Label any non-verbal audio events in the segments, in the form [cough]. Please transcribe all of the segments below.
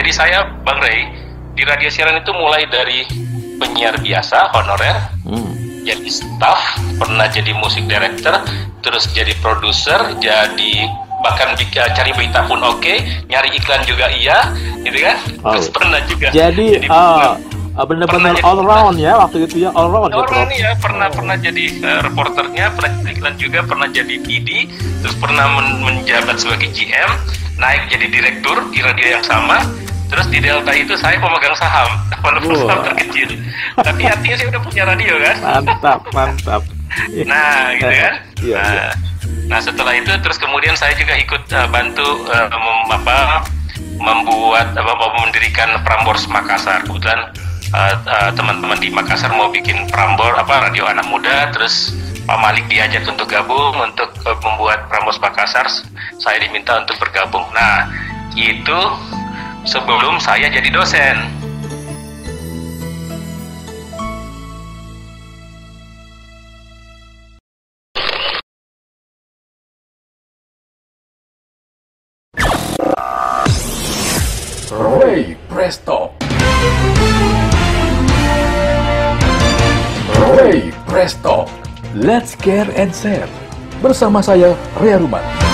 jadi saya Bang Ray di radio siaran itu mulai dari penyiar biasa honorer, Hmm. jadi staff, pernah jadi musik director, terus jadi produser, jadi bahkan bikin cari berita pun oke, nyari iklan juga iya, gitu kan? Oh. Terus pernah juga Jadi uh, uh, benar-benar jadi- all round ya waktu itu ya all round ya orang Prof. ya pernah pernah jadi eh, reporternya, pernah jadi iklan juga, pernah jadi PD, terus pernah men- menjabat sebagai GM, naik jadi direktur di radio yang sama. Terus di Delta itu saya pemegang saham, walaupun Wah. saham terkecil. Tapi artinya saya udah punya radio kan. Mantap, mantap. Nah, gitu kan. [laughs] Iya, nah, iya. nah, setelah itu terus kemudian saya juga ikut eh, bantu eh, mem- apa membuat apa apa, mendirikan Prambors Makassar. Kebetulan eh, teman-teman di Makassar mau bikin Prambor apa radio anak muda terus Pak Malik diajak untuk gabung untuk membuat Prambors Makassar. Saya diminta untuk bergabung. Nah, itu sebelum saya jadi dosen. Ray Presto. Ray Presto. Let's care and share. Bersama saya, Ria Ruman.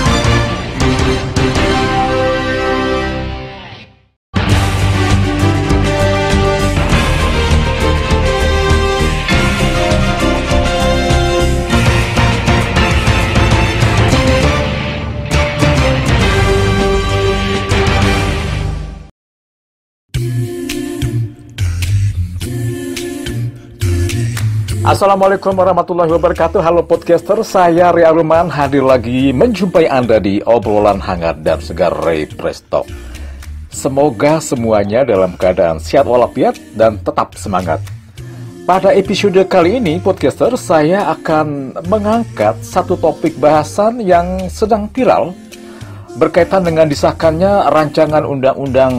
Assalamualaikum warahmatullahi wabarakatuh. Halo podcaster, saya Ria Ruman. Hadir lagi menjumpai Anda di obrolan hangat dan segar Ray Presto. Semoga semuanya dalam keadaan sehat walafiat dan tetap semangat. Pada episode kali ini podcaster saya akan mengangkat satu topik bahasan yang sedang viral Berkaitan dengan disahkannya rancangan undang-undang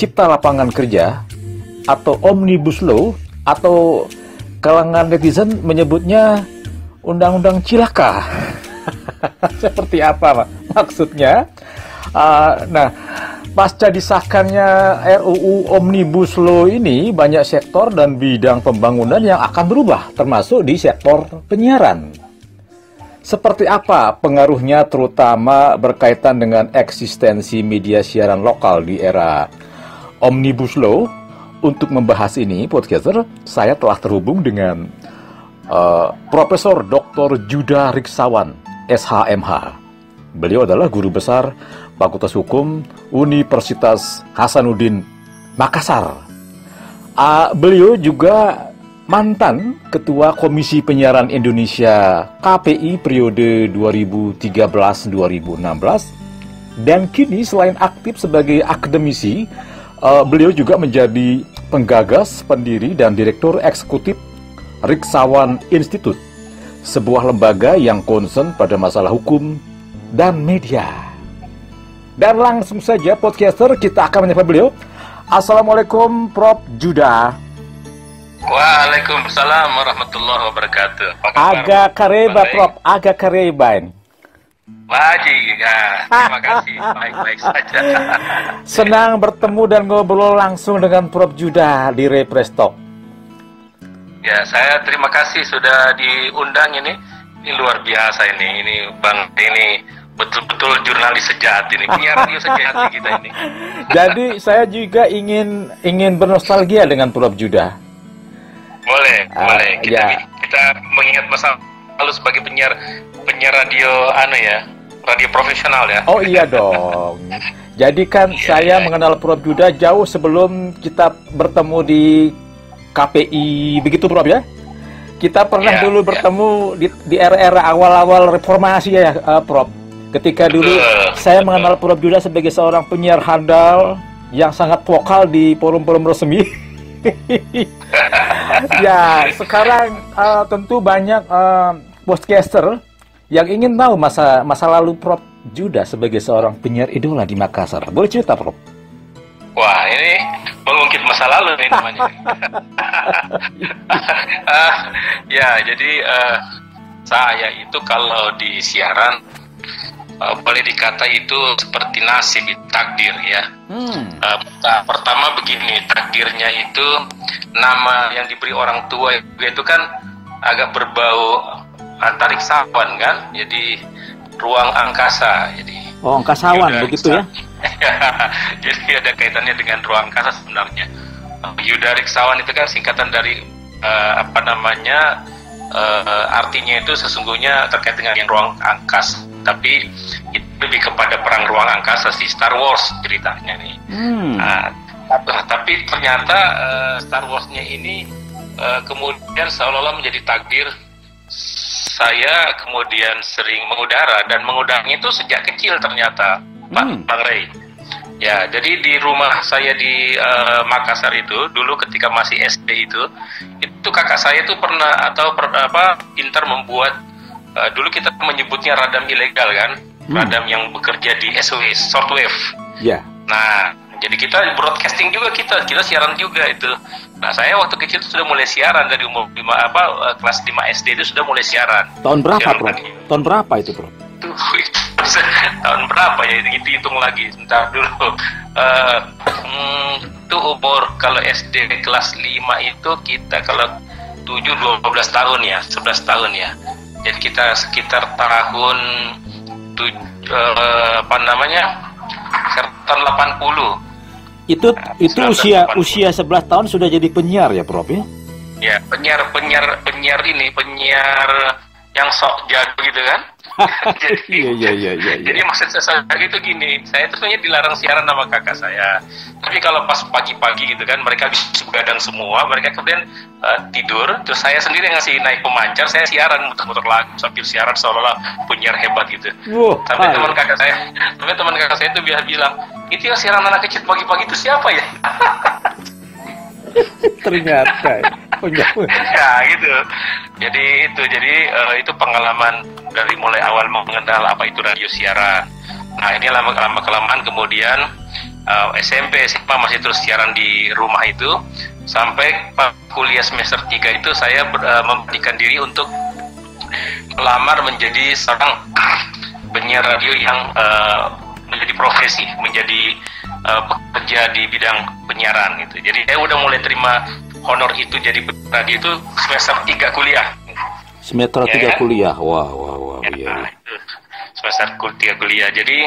Cipta Lapangan Kerja atau Omnibus Law atau kalangan netizen menyebutnya undang-undang cilaka. [laughs] Seperti apa Pak? maksudnya? Ah, nah, pasca disahkannya RUU Omnibus Law ini banyak sektor dan bidang pembangunan yang akan berubah termasuk di sektor penyiaran. Seperti apa pengaruhnya terutama berkaitan dengan eksistensi media siaran lokal di era Omnibus Law? Untuk membahas ini, podcaster, saya telah terhubung dengan uh, Profesor Dr. Juda Riksawan, SHMH. Beliau adalah guru besar Fakultas Hukum Universitas Hasanuddin Makassar. Uh, beliau juga mantan Ketua Komisi Penyiaran Indonesia KPI periode 2013-2016 dan kini selain aktif sebagai akademisi, uh, beliau juga menjadi penggagas, pendiri dan direktur eksekutif Riksawan Institute, sebuah lembaga yang concern pada masalah hukum dan media. Dan langsung saja podcaster kita akan menyapa beliau. Assalamualaikum Prof Juda. Waalaikumsalam warahmatullahi wabarakatuh. Agak kareba? Prof, agak kareba ini. Baji, ya. terima kasih. [laughs] Baik-baik saja. Senang bertemu dan ngobrol langsung dengan Prof Juda di Represtok. ya, saya terima kasih sudah diundang ini. Ini luar biasa ini. Ini Bang ini betul-betul jurnalis sejati ini. Punya radio sejati kita ini. [laughs] Jadi saya juga ingin ingin bernostalgia dengan Prof Juda. Boleh, Ah, boleh. Kita ya. kita mengingat masa lalu sebagai penyiar penyiar radio anu ya, radio profesional ya. Oh iya dong. Jadi kan Iya, saya iya. mengenal Prof Juda jauh sebelum kita bertemu di KPI begitu Prof ya. Kita pernah Iya, dulu iya. bertemu di, di era-era awal-awal reformasi ya eh, Prof. Ketika dulu Betul, saya mengenal Prof Juda sebagai seorang penyiar handal yang sangat vokal di forum-forum resmi. [laughs] ya, sekarang eh, tentu banyak eh, podcaster yang ingin tahu masa masa lalu Prof Juda sebagai seorang penyiar idola di Makassar. Boleh cerita, Prof? Wah, ini mengungkit masa lalu nih namanya. [laughs] Ah, ya, jadi eh, saya itu kalau di siaran uh, boleh dikata itu seperti nasib takdir ya. Hmm. Uh, pertama begini takdirnya itu nama yang diberi orang tua itu kan agak berbau antariksawan kan, jadi ruang angkasa. Jadi oh angkasawan begitu ya? [laughs] jadi ada kaitannya dengan ruang angkasa sebenarnya. Yudariksawan itu kan singkatan dari uh, apa namanya uh, artinya itu sesungguhnya terkait dengan yang ruang angkasa tapi itu lebih kepada perang ruang angkasa si Star Wars ceritanya nih. Hmm. Nah, tapi ternyata uh, Star Warsnya ini uh, kemudian seolah-olah menjadi takdir saya kemudian sering mengudara dan mengudaranya itu sejak kecil ternyata hmm. Pak Bang Ray. Ya, jadi di rumah saya di uh, Makassar itu dulu ketika masih SD itu, itu kakak saya itu pernah atau per, apa pintar membuat uh, dulu kita menyebutnya radam ilegal kan, hmm. radam yang bekerja di SW shortwave. Ya. Yeah. Nah, jadi kita broadcasting juga kita, kita siaran juga itu. Nah, saya waktu kecil sudah mulai siaran dari umur 5 apa uh, kelas 5 SD itu sudah mulai siaran. Tahun berapa, Bro? Tahun berapa itu, Bro? [laughs] Itu, itu tahun berapa ya itu hitung lagi sebentar dulu uh, itu umur kalau SD kelas 5 itu kita kalau 7 12 tahun ya 11 tahun ya jadi kita sekitar tahun tuj, uh, apa namanya sekitar 80 itu itu usia 80. usia 11 tahun sudah jadi penyiar ya Prof ya ya penyiar penyiar penyiar ini penyiar yang sok jago gitu kan [laughs] jadi, iya, iya, iya, iya, iya. jadi maksud saya itu gini, saya itu sebenarnya dilarang siaran sama kakak saya. Tapi kalau pas pagi-pagi gitu kan, mereka bisa begadang semua, mereka kemudian uh, tidur, terus saya sendiri ngasih naik pemancar, saya siaran muter-muter lagu sambil siaran seolah-olah penyiar hebat gitu. Wow, tapi teman kakak saya, tapi teman kakak saya itu biasa bilang, itu yang siaran anak kecil pagi-pagi itu siapa ya? [laughs] [laughs] Ternyata punya ya gitu. Jadi itu jadi uh, itu pengalaman dari mulai awal mengenal apa itu radio siaran. Nah ini lama lama kelamaan kemudian uh, eh, SMP SMA masih terus siaran di rumah itu. Sampai kuliah semester 3 itu saya uh, memberikan diri untuk melamar menjadi seorang penyiar radio yang uh, menjadi profesi menjadi uh, pekerja di bidang penyiaran gitu jadi saya udah mulai terima honor itu jadi radio itu semester tiga kuliah. Semester ya, tiga kan? kuliah, wah wah wah. Ya, iya, iya. semester tiga kuliah. Jadi,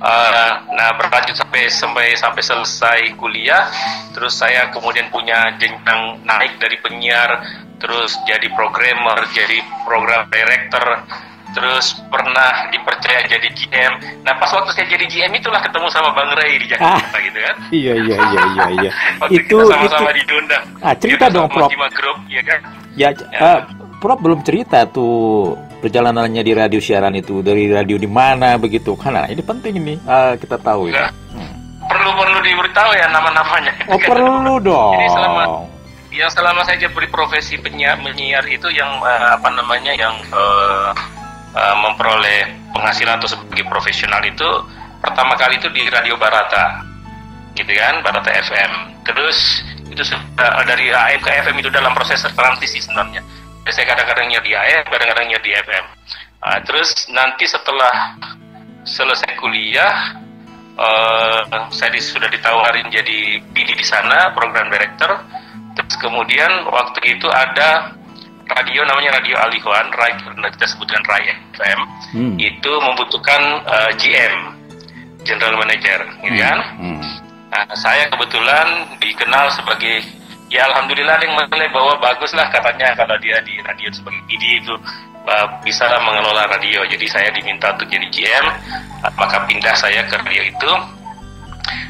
uh, nah berlanjut sampai sampai sampai selesai kuliah, terus saya kemudian punya jenjang naik dari penyiar, terus jadi programmer, jadi program director, terus pernah dipercaya jadi GM. Nah pas waktu saya jadi GM itulah ketemu sama Bang Ray di Jakarta ah, gitu kan. [laughs] Iya iya iya iya iya. [laughs] itu sama-sama itu. diundang. Ah cerita dong Prof. Grup, ya kan. Ya, ya. Uh, Prof belum cerita tuh perjalanannya di radio siaran itu dari radio di mana begitu. Karena ini penting ini uh, kita tahu ya. Hmm. Perlu perlu diberitahu ya nama-namanya. Oh [laughs] perlu dong. Jadi selama yang selama saya jadi profesi penyiar menyiar itu yang uh, apa namanya yang uh, uh, memperoleh penghasilan atau sebagai profesional itu pertama kali itu di Radio Barata. Gitu kan Barata FM terus itu sudah dari AM ke FM itu dalam proses transisi sebenarnya. Jadi saya kadang-kadang di AM kadang-kadang di FM uh, terus nanti setelah selesai kuliah uh, saya sudah ditawarin jadi PD di sana program director. Terus kemudian waktu itu ada radio namanya Radio Alihuan, Rai, kita sebutkan Rai FM, hmm. itu membutuhkan uh, eh, GM, General Manager, gitu hmm. kan? Hmm. Nah, saya kebetulan dikenal sebagai ya alhamdulillah yang menilai bahwa bagus lah katanya kalau dia di radio sebagai PD itu uh, bisa mengelola radio. Jadi saya diminta untuk jadi GM, maka pindah saya ke radio itu.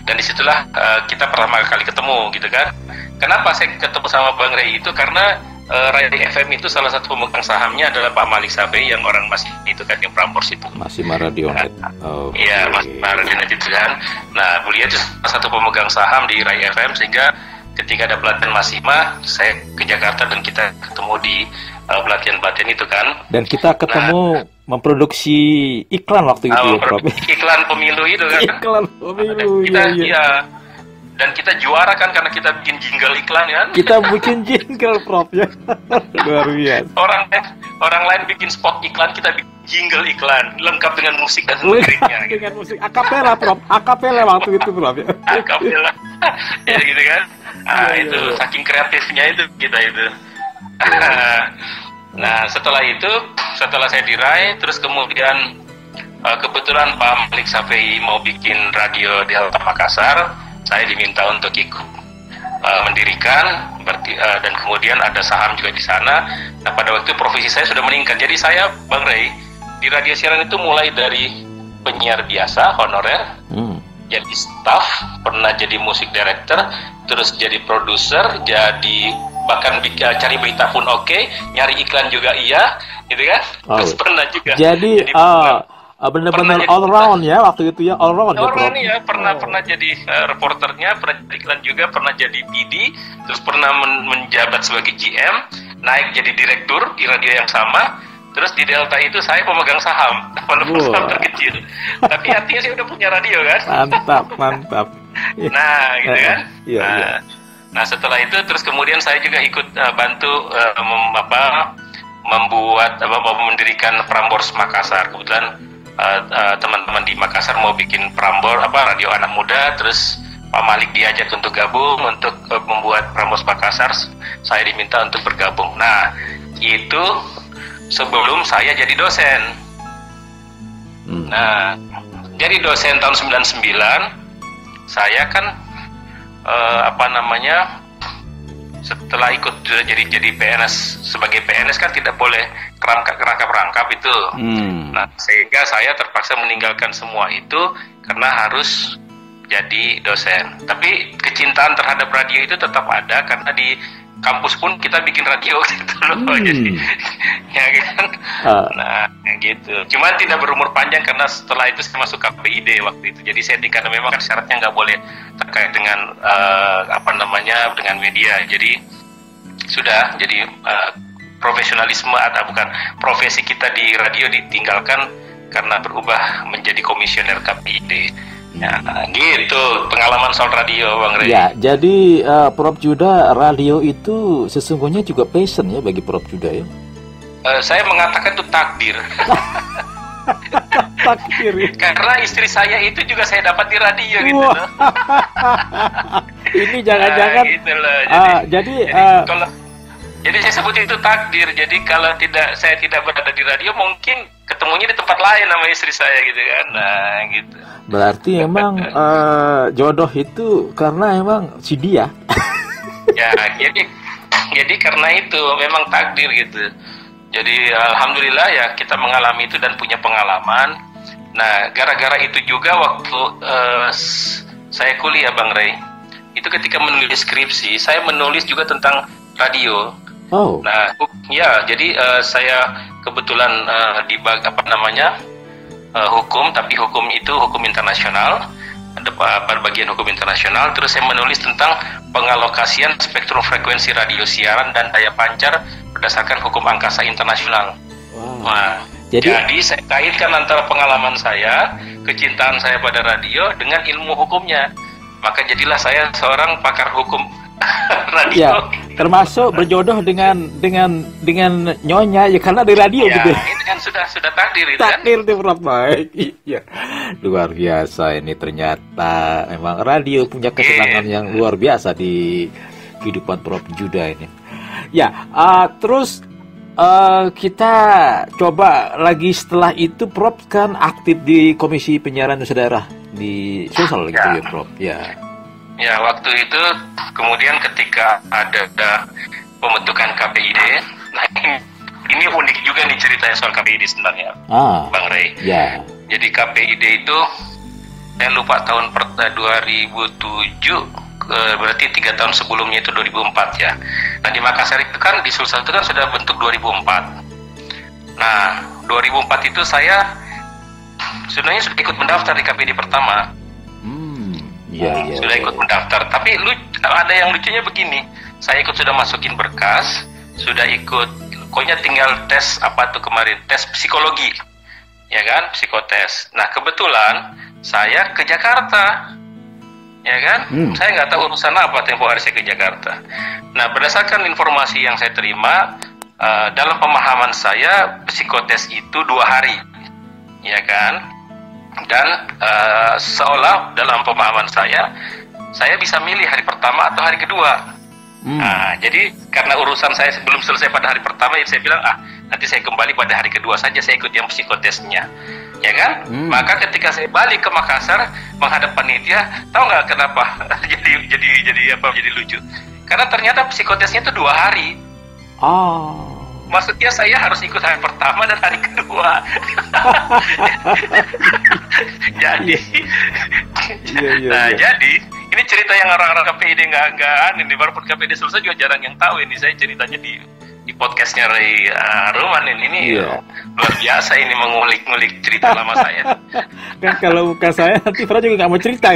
Dan di situlah uh, kita pertama kali ketemu gitu kan. Kenapa saya ketemu sama Bang Ray itu karena uh, Rai FM itu salah satu pemegang sahamnya adalah Pak Malik Sabe yang orang masih itu kan yang Prambors itu. Masih Maradionet. Nah, oh, iya, okay. Mas Maradionet itu kan. Nah, beliau itu salah satu pemegang saham di Rai FM sehingga ketika ada pelatihan Masima, saya ke Jakarta dan kita ketemu di uh, pelatihan-pelatihan itu kan. Dan kita ketemu nah, memproduksi iklan waktu itu uh, ya, Prof. Iklan pemilu itu kan. Iklan pemilu. Kita, iya, iya. Dan kita juara kan karena kita bikin jingle iklan kan? Kita [laughs] bikin jingle prof ya. Luar biasa. Orang orang lain bikin spot iklan kita bikin jingle iklan. Lengkap dengan musik dan liriknya gitu. dengan musik. Akapela prof. Akapela waktu itu prof ya. Akapela [laughs] ya gitu kan? Nah, ya, itu ya. saking kreatifnya itu kita itu. [laughs] Nah setelah itu setelah saya diraih terus kemudian uh, kebetulan Pak Malik Safei mau bikin radio di Alta Makassar saya diminta untuk ikut uh, mendirikan berarti uh, dan kemudian ada saham juga di sana nah pada waktu itu profesi saya sudah meningkat jadi saya Bang Ray di radio siaran itu mulai dari penyiar biasa honorer hmm. jadi staff pernah jadi musik director terus jadi produser jadi bahkan cari berita pun oke, okay, nyari iklan juga iya, gitu kan? Oh. Terus pernah juga. Jadi, jadi uh, benar-benar all round ya waktu itu ya all round. All round ya, pernah oh. pernah jadi uh, reporternya, pernah jadi iklan juga, pernah jadi PD, terus pernah men menjabat sebagai GM, naik jadi direktur di radio yang sama. Terus di Delta itu saya pemegang saham, [laughs] walaupun wow. saham terkecil. Tapi artinya saya udah punya radio kan. Mantap, [laughs] mantap. nah, gitu kan. Iya, nah, iya Nah setelah itu terus kemudian saya juga ikut uh, bantu uh, mem, apa, membuat apa, mendirikan Prambors Makassar. Kebetulan uh, uh, teman-teman di Makassar mau bikin Prambor apa radio anak muda, terus Pak Malik diajak untuk gabung untuk uh, membuat Prambors Makassar. Saya diminta untuk bergabung. Nah itu sebelum saya jadi dosen. Hmm. Nah jadi dosen tahun 99 saya kan uh, apa namanya setelah ikut jadi jadi PNS sebagai PNS kan tidak boleh kerangkap kerangkap rangkap itu. Hmm. Nah sehingga saya terpaksa meninggalkan semua itu karena harus jadi dosen. Tapi kecintaan terhadap radio itu tetap ada karena di kampus pun kita bikin radio [laughs] gitu loh. Hmm. jadi [laughs] ya kan? Uh. nah gitu. Cuman tidak berumur panjang karena setelah itu saya masuk KPID waktu itu. Jadi saya karena memang kan syaratnya nggak boleh terkait dengan uh, apa namanya dengan media. Jadi sudah. Jadi uh, profesionalisme atau bukan profesi kita di radio ditinggalkan karena berubah menjadi komisioner KPID Ya, gitu pengalaman soal radio Bang Rey. Ya, jadi uh, Prof Juda radio itu sesungguhnya juga passion ya bagi Prof Juda ya. Uh, saya mengatakan itu takdir. [laughs] takdir. Ya? Karena istri saya itu juga saya dapat di radio gitu loh. [laughs] Ini jangan-jangan. Nah, gitu loh. Jadi, uh, jadi, jadi uh, kalau jadi saya sebut itu takdir. Jadi kalau tidak saya tidak berada di radio, mungkin ketemunya di tempat lain sama istri saya gitu kan. Nah, gitu. Berarti [laughs] emang uh, jodoh itu karena emang si dia. [laughs] ya, jadi jadi karena itu memang takdir gitu. Jadi alhamdulillah ya kita mengalami itu dan punya pengalaman. Nah, gara-gara itu juga waktu uh, saya kuliah Bang Ray, itu ketika menulis skripsi, saya menulis juga tentang radio Oh. Nah, ya, jadi uh, saya kebetulan uh, di bag, apa namanya uh, hukum, tapi hukum itu hukum internasional, ada bagian hukum internasional. Terus saya menulis tentang pengalokasian spektrum frekuensi radio siaran dan daya pancar berdasarkan hukum angkasa internasional. Wow. Nah, jadi, jadi saya kaitkan antara pengalaman saya, kecintaan saya pada radio dengan ilmu hukumnya. Maka jadilah saya seorang pakar hukum [laughs] radio. Ya, termasuk berjodoh dengan dengan dengan nyonya ya karena di radio ya, gitu. ini kan sudah sudah takdir itu takdir kan. Takdir baik. Iya. Luar biasa ini ternyata memang radio punya kesenangan yang luar biasa di kehidupan Prof Juda ini. Ya, uh, terus uh, kita coba lagi setelah itu Prof kan aktif di Komisi Penyiaran Nusa Daerah di Sulsel ya. gitu ya Prof. Ya. Ya, waktu itu kemudian ketika ada, ada pembentukan KPID, nah ini, ini unik juga nih ceritanya soal KPID sebenarnya, ah, Bang Ray. Ya. Jadi KPID itu saya lupa tahun per, 2007 eh, berarti tiga tahun sebelumnya itu 2004 ya. Nah di Makassar itu kan di Sulsel itu kan sudah bentuk 2004. Nah 2004 itu saya sebenarnya sudah ikut mendaftar di KPID pertama Iya, iya, sudah iya, ikut mendaftar. Tapi lu ada yang lucunya begini. Saya ikut sudah masukin berkas, sudah ikut pokoknya tinggal tes apa tuh kemarin, tes psikologi. Ya kan, psikotes. Nah, kebetulan saya ke Jakarta. Ya kan? Hmm. Saya nggak tahu urusan apa tempo hari saya ke Jakarta. Nah, berdasarkan informasi yang saya terima, uh, dalam pemahaman saya psikotes itu dua hari, ya kan? Dan uh, seolah dalam pemahaman saya, saya bisa milih hari pertama atau hari kedua. Hmm. Nah, jadi karena urusan saya belum selesai pada hari pertama, ya saya bilang ah nanti saya kembali pada hari kedua saja saya ikut yang psikotesnya, ya kan? Hmm. Maka ketika saya balik ke Makassar menghadap panitia, tahu nggak kenapa [laughs] jadi jadi jadi apa jadi lucu? Karena ternyata psikotesnya itu dua hari. Oh. Maksudnya saya harus ikut hari pertama dan hari kedua. [laughs] jadi, yeah, [laughs] yeah, nah yeah. jadi ini cerita yang orang-orang KPID nggak nggak ini walaupun KPID selesai juga jarang yang tahu ini saya ceritanya di di podcastnya Ray uh, Roman ini, ini yeah. luar biasa ini mengulik-ngulik cerita lama saya. [laughs] kan kalau bukan saya nanti Fara juga nggak mau cerita.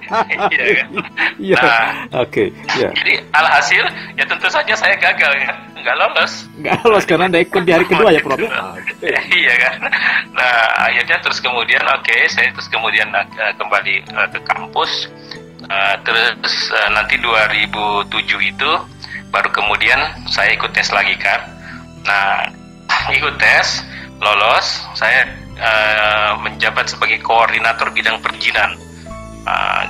[laughs] iya kan. Iya. Nah, oke. Okay. Yeah. Jadi alhasil ya tentu saja saya gagal ya nggak lolos. Nggak lolos karena anda ikut di hari kedua ya Prof. [laughs] iya kan. Nah akhirnya terus kemudian oke okay, saya terus kemudian uh, kembali uh, ke kampus Uh, terus uh, nanti 2007 itu baru kemudian saya ikut tes lagi kan. Nah, [laughs] ikut tes, lolos, saya uh, menjabat sebagai koordinator bidang perizinan. Uh.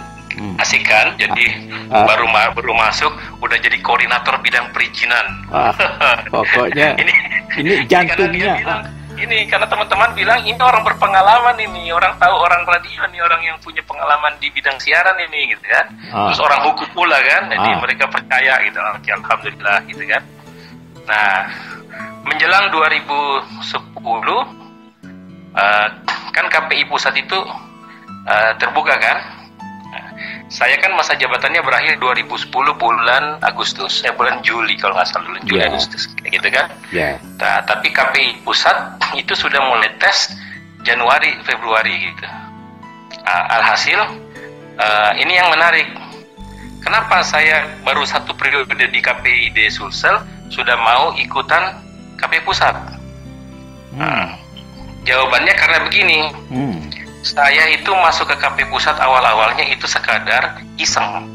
Asik kan? Jadi uh. baru ma baru masuk udah jadi koordinator bidang perizinan. Uh, pokoknya [laughs] ini ini jantungnya. Bilang, ini karena teman-teman bilang ini orang berpengalaman ini orang tahu orang radio ini orang yang punya pengalaman di bidang siaran ini gitu kan ah. terus orang hukum pula kan jadi ah. mereka percaya gitu alhamdulillah gitu kan nah menjelang 2010 uh, kan KPI pusat itu uh, terbuka kan saya kan masa jabatannya berakhir 2010 bulan Agustus, eh bulan Juli kalau nggak salah bulan Juli yeah. Agustus kayak gitu kan. Yeah. Nah, tapi KPI pusat [laughs] itu sudah mulai tes Januari Februari gitu. Nah, alhasil uh, ini yang menarik. Kenapa saya baru satu periode di KPID Sulsel sudah mau ikutan KPI pusat? Hmm. Nah, jawabannya karena begini. Hmm saya itu masuk ke KP pusat awal-awalnya itu sekadar iseng.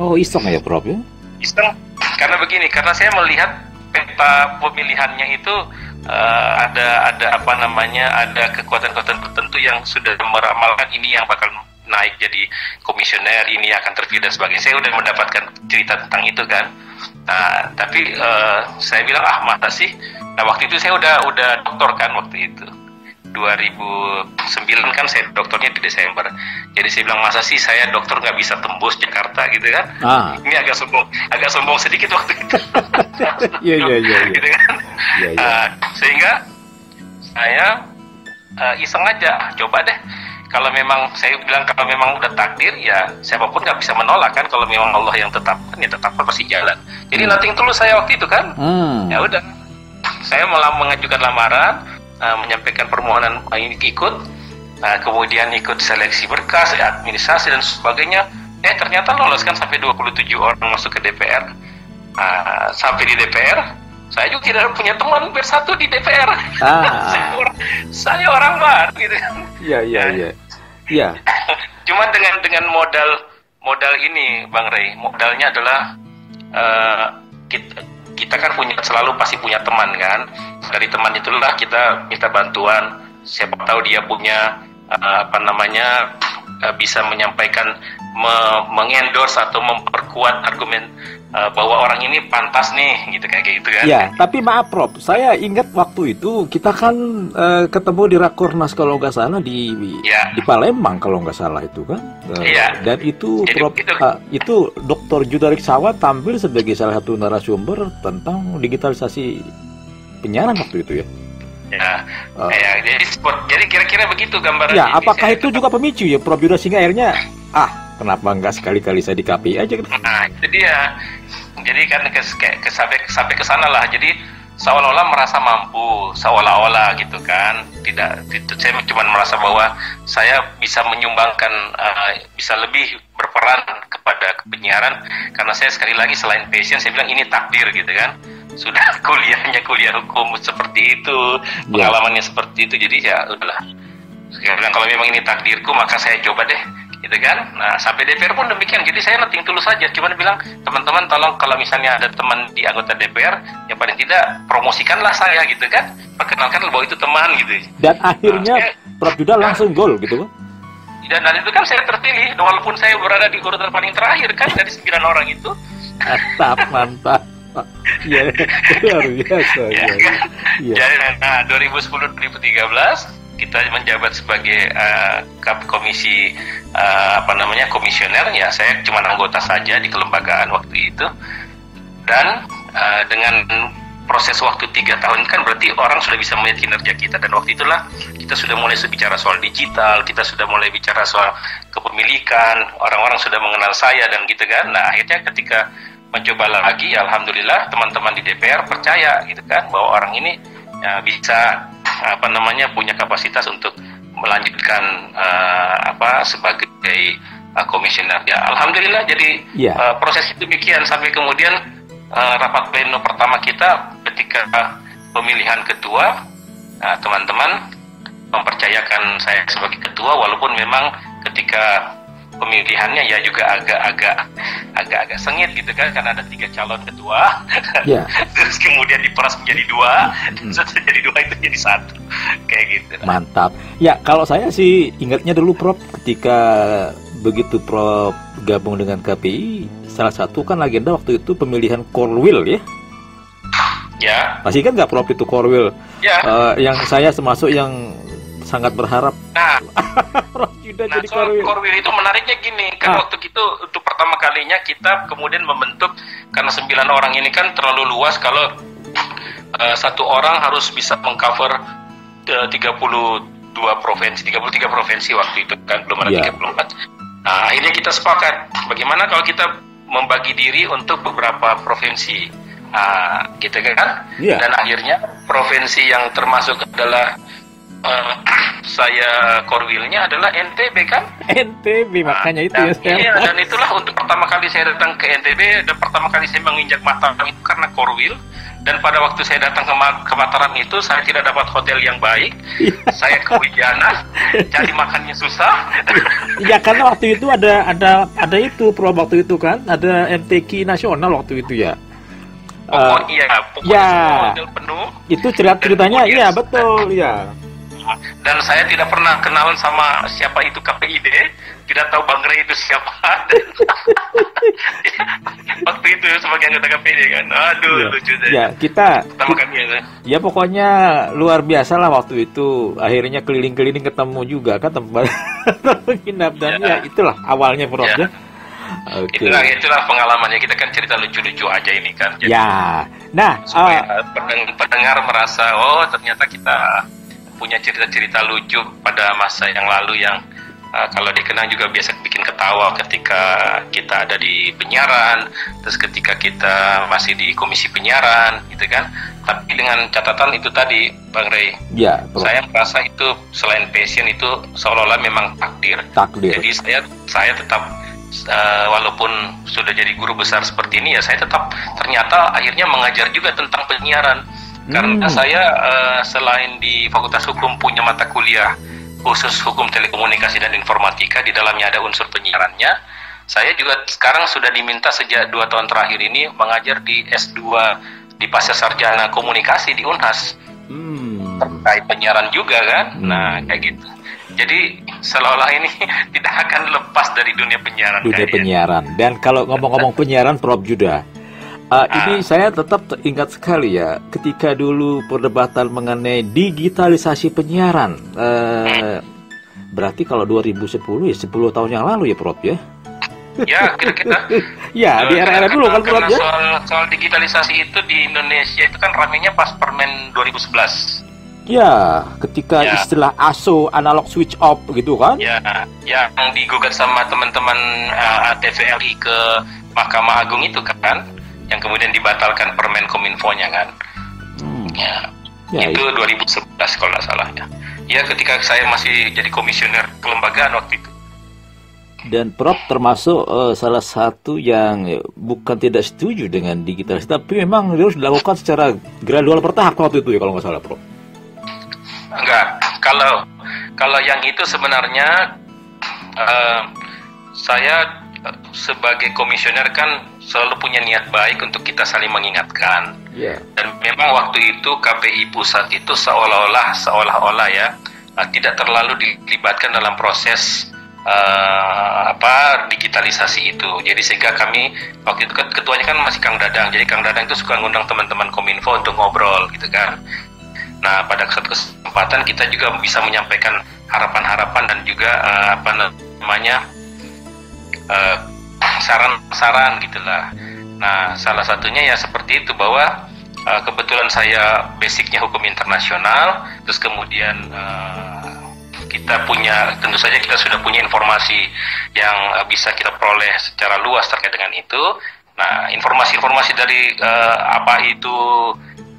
Oh iseng ya Prof ya? Iseng karena begini karena saya melihat peta pemilihannya itu uh, ada ada apa namanya ada kekuatan-kekuatan tertentu yang sudah meramalkan ini yang bakal naik jadi komisioner ini akan terpilih dan sebagainya. Saya sudah mendapatkan cerita tentang itu kan. Nah, tapi uh, saya bilang ah masa sih. Nah waktu itu saya udah udah doktor kan waktu itu. 2009 kan saya dokternya di Desember. Jadi saya bilang masa sih saya dokter nggak bisa tembus Jakarta gitu kan? Ah. Ini agak sombong, agak sombong sedikit waktu itu. [laughs] Iya iya iya. Gitu kan? Uh, sehingga saya uh, iseng aja, coba deh. Kalau memang saya bilang kalau memang udah takdir ya siapa pun nggak bisa menolak kan kalau memang Allah yang tetapkan ya tetapkan pasti jalan. Jadi hmm. nanti tulus saya waktu itu kan. Hmm. Ya udah. Saya malah mengajukan lamaran, uh, menyampaikan permohonan ini ikut nah, kemudian ikut seleksi berkas administrasi dan sebagainya eh ternyata lolos kan sampai 27 orang masuk ke DPR uh, sampai di DPR saya juga tidak punya teman bersatu di DPR ah. [laughs] saya, orang, saya orang baru gitu. Iya iya iya. Iya. [laughs] Cuma dengan dengan modal modal ini Bang Rey modalnya adalah uh, kita kita kan punya selalu pasti punya teman kan? Dari teman itulah kita minta bantuan. Siapa tahu dia punya uh, apa namanya uh, bisa menyampaikan me mengendorse atau memperkuat argumen uh, bahwa orang ini pantas nih gitu kayak gitu kan. Ya, tapi maaf Prof, saya ingat waktu itu kita kan uh, ketemu di Rakornas kalau nggak salah di ya. di Palembang kalau nggak salah itu kan. Uh, ya. Dan itu Jadi, Prof itu, uh, itu Dr. Judarik Sawa tampil sebagai salah satu narasumber tentang digitalisasi penyiaran waktu itu ya. Ya, uh, ya jadi jadi kira-kira begitu gambaran. Ya, apakah itu juga pemicu ya Prof Judah sehingga akhirnya ah kenapa nggak sekali-kali saya di KPI aja gitu. Nah, itu dia. Jadi kan ke, ke, ke sampai sampai ke sana lah. Jadi seolah-olah merasa mampu, seolah-olah gitu kan. Tidak, itu saya cuma merasa bahwa saya bisa menyumbangkan, uh, bisa lebih berperan kepada penyiaran karena saya sekali lagi selain passion saya bilang ini takdir gitu kan sudah [laughs] kuliahnya kuliah hukum seperti itu ya. pengalamannya seperti itu jadi ya udahlah saya bilang kalau memang ini takdirku maka saya coba deh gitu kan. Nah sampai DPR pun demikian. Jadi saya nanti tulus saja. Cuman bilang teman-teman tolong kalau misalnya ada teman di anggota DPR, ya paling tidak promosikanlah saya gitu kan. Perkenalkan bahwa itu teman gitu. Dan akhirnya nah, saya, Prof Juda langsung gol gitu kan? Dan, dan itu kan saya terpilih, walaupun saya berada di urutan paling terakhir kan dari sembilan orang itu. Mantap, [laughs] mantap. Iya, [laughs] luar biasa. Ya, ya. Kan? ya. Jadi, nah, 2010-2013 kita menjabat sebagai uh, komisi uh, apa namanya komisioner ya saya cuma anggota saja di kelembagaan waktu itu. Dan uh, dengan proses waktu tiga tahun kan berarti orang sudah bisa melihat kinerja kita. Dan waktu itulah kita sudah mulai bicara soal digital kita sudah mulai bicara soal kepemilikan orang-orang sudah mengenal saya dan gitu kan. Nah akhirnya ketika mencoba lagi alhamdulillah teman-teman di DPR percaya gitu kan bahwa orang ini ya, bisa apa namanya punya kapasitas untuk melanjutkan uh, apa sebagai uh, komisioner ya alhamdulillah jadi yeah. uh, proses itu demikian sampai kemudian uh, rapat pleno pertama kita ketika pemilihan ketua teman-teman uh, mempercayakan saya sebagai ketua walaupun memang ketika pemilihannya ya juga agak-agak agak-agak sengit gitu kan karena ada tiga calon ketua yeah. [laughs] terus kemudian diperas menjadi dua hmm. setelah jadi dua itu jadi satu kayak gitu mantap ya kalau saya sih ingatnya dulu Prof ketika begitu Prof gabung dengan KPI salah satu kan agenda waktu itu pemilihan Korwil ya Ya. Masih kan nggak Prof itu Korwil? Ya. Uh, yang saya termasuk yang sangat berharap. Nah, [laughs] nah jadi soal Korwil itu menariknya gini, kan ah. waktu itu untuk pertama kalinya kita kemudian membentuk karena sembilan orang ini kan terlalu luas kalau uh, satu orang harus bisa mengcover uh, 32 provinsi, 33 provinsi waktu itu kan belum ada yeah. 34. Nah, akhirnya kita sepakat bagaimana kalau kita membagi diri untuk beberapa provinsi. Nah, gitu kan? Yeah. Dan akhirnya provinsi yang termasuk adalah uh, saya korwilnya adalah NTB kan? NTB makanya itu ya. Iya, dan itulah untuk pertama kali saya datang ke NTB dan pertama kali saya menginjak Mataram itu karena korwil dan pada waktu saya datang ke, ke Mataram itu saya tidak dapat hotel yang baik. Iya. saya kehujanan, cari makannya susah. Iya karena waktu itu ada ada ada itu pro waktu itu kan, ada MTQ nasional waktu itu ya. Oh, uh, iya, pokoknya ya, hotel penuh. Itu cerita ceritanya, iya betul, ya dan saya tidak pernah kenalan sama siapa itu KPID tidak tahu Bang Rey itu siapa [laughs] waktu itu sebagai anggota KPID kan aduh ya, lucu deh ya kita pertama kami ya, ya pokoknya luar biasa lah waktu itu akhirnya keliling-keliling ketemu juga kan tempat [laughs] menginap dan ya. ya itulah awalnya Prof ya. ya. Okay. Itulah itulah pengalamannya kita kan cerita lucu-lucu aja ini kan. Jadi, ya. Nah, supaya uh, pendengar merasa oh ternyata kita punya cerita-cerita lucu pada masa yang lalu yang uh, kalau dikenang juga biasa bikin ketawa ketika kita ada di penyiaran, terus ketika kita masih di komisi penyiaran, gitu kan. Tapi dengan catatan itu tadi, Bang Rey, ya, saya merasa itu selain passion itu seolah-olah memang takdir. Takdir. Jadi saya saya tetap uh, walaupun sudah jadi guru besar seperti ini ya, saya tetap ternyata akhirnya mengajar juga tentang penyiaran karena hmm. saya uh, selain di Fakultas Hukum punya mata kuliah khusus hukum telekomunikasi dan informatika di dalamnya ada unsur penyiarannya. Saya juga sekarang sudah diminta sejak dua tahun terakhir ini mengajar di S2 di Pasca Sarjana Komunikasi di Unhas. Hmm. Terkait penyiaran juga kan. Hmm. Nah, kayak gitu. Jadi seolah-olah ini [laughs] tidak akan lepas dari dunia penyiaran. Dunia kayaknya. penyiaran. Dan kalau ngomong-ngomong penyiaran, Prof Juda, Uh, ini saya tetap teringat sekali ya ketika dulu perdebatan mengenai digitalisasi penyiaran. Uh, berarti kalau 2010 ya 10 tahun yang lalu ya Prof ya. Ya, kira-kira. [laughs] ya, di era-era dulu kan Prof ya. Soal, soal digitalisasi itu di Indonesia itu kan ramenya pas Permen 2011. Ya, ketika ya. istilah ASO analog switch off gitu kan? Ya, yang digugat sama teman-teman uh, eh, TVRI ke Mahkamah Agung itu kan yang kemudian dibatalkan permen kominfo-nya kan. Hmm. Ya. ya. Itu ya. 2011 kalau nggak salah ya. Ya ketika saya masih jadi komisioner kelembagaan waktu itu. Dan Prof termasuk uh, salah satu yang ya, bukan tidak setuju dengan digitalisasi, tapi memang harus dilakukan secara gradual bertahap waktu itu ya kalau nggak salah Prof. Enggak, kalau kalau yang itu sebenarnya uh, saya eh, sebagai komisioner kan selalu punya niat baik untuk kita saling mengingatkan. Yeah. Dan memang waktu itu KPI pusat itu seolah-olah seolah-olah ya uh, tidak terlalu dilibatkan dalam proses uh, apa digitalisasi itu. Jadi sehingga kami waktu itu kan ketuanya kan masih Kang Dadang. Jadi Kang Dadang itu suka ngundang teman-teman Kominfo untuk ngobrol gitu kan. Nah, pada kesempatan kita juga bisa menyampaikan harapan-harapan dan juga uh, apa namanya uh, saran-saran gitulah. Nah, salah satunya ya seperti itu bahwa uh, kebetulan saya basicnya hukum internasional, terus kemudian uh, kita punya tentu saja kita sudah punya informasi yang uh, bisa kita peroleh secara luas terkait dengan itu. Nah, informasi-informasi dari uh, apa itu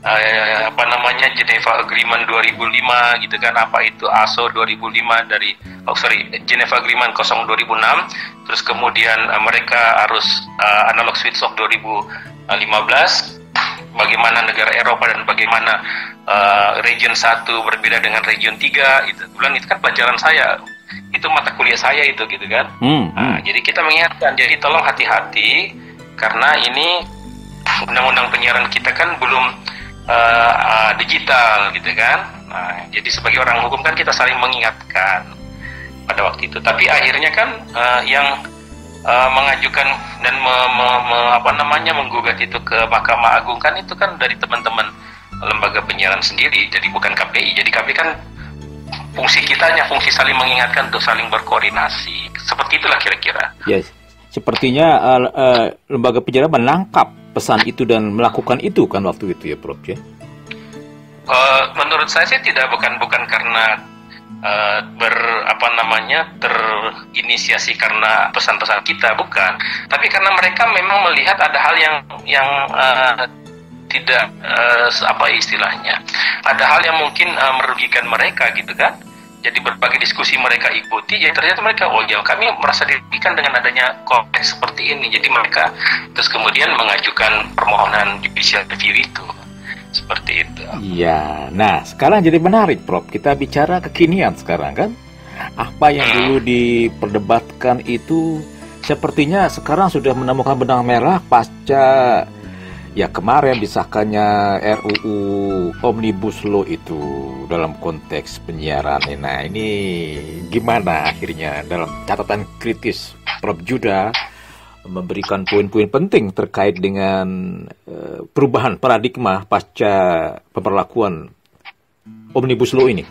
uh, apa namanya Geneva Agreement 2005 gitu kan apa itu ASO 2005 dari oh sorry Geneva Agreement 0 2006 terus kemudian uh, mereka harus uh, analog switch off 2015 bagaimana negara Eropa dan bagaimana uh, region 1 berbeda dengan region 3 itu bulan itu kan pelajaran saya itu mata kuliah saya itu gitu kan hmm, nah, hmm. jadi kita mengingatkan jadi tolong hati-hati karena ini undang-undang penyiaran kita kan belum uh, uh, digital gitu kan. Nah, jadi sebagai orang hukum kan kita saling mengingatkan pada waktu itu. Tapi akhirnya kan uh, yang uh, mengajukan dan me, me, me, apa namanya menggugat itu ke Mahkamah Agung kan itu kan dari teman-teman lembaga penyiaran sendiri. Jadi bukan KPI. Jadi KPI kan fungsi kita hanya fungsi saling mengingatkan untuk saling berkoordinasi. Seperti itulah kira-kira. Yes. Sepertinya uh, uh, lembaga penyiaran menangkap pesan itu dan melakukan itu kan waktu itu ya Prof ya? Uh, menurut saya sih tidak bukan bukan karena uh, ber apa namanya terinisiasi karena pesan-pesan kita bukan, tapi karena mereka memang melihat ada hal yang yang uh, tidak uh, apa istilahnya, ada hal yang mungkin uh, merugikan mereka gitu kan jadi berbagai diskusi mereka ikuti jadi ternyata mereka oh ya kami merasa dirugikan dengan adanya konteks seperti ini. Jadi mereka terus kemudian mengajukan permohonan judicial review itu. Seperti itu. Iya. Nah sekarang jadi menarik Prof. Kita bicara kekinian sekarang kan? Apa yang hmm. dulu diperdebatkan itu sepertinya sekarang sudah menemukan benang merah pasca Ya kemarin disahkannya RUU Omnibus Law itu dalam konteks penyiaran. Nah ini gimana akhirnya dalam catatan kritis Prof Juda memberikan poin-poin penting terkait dengan uh, perubahan paradigma pasca pemberlakuan Omnibus Law ini.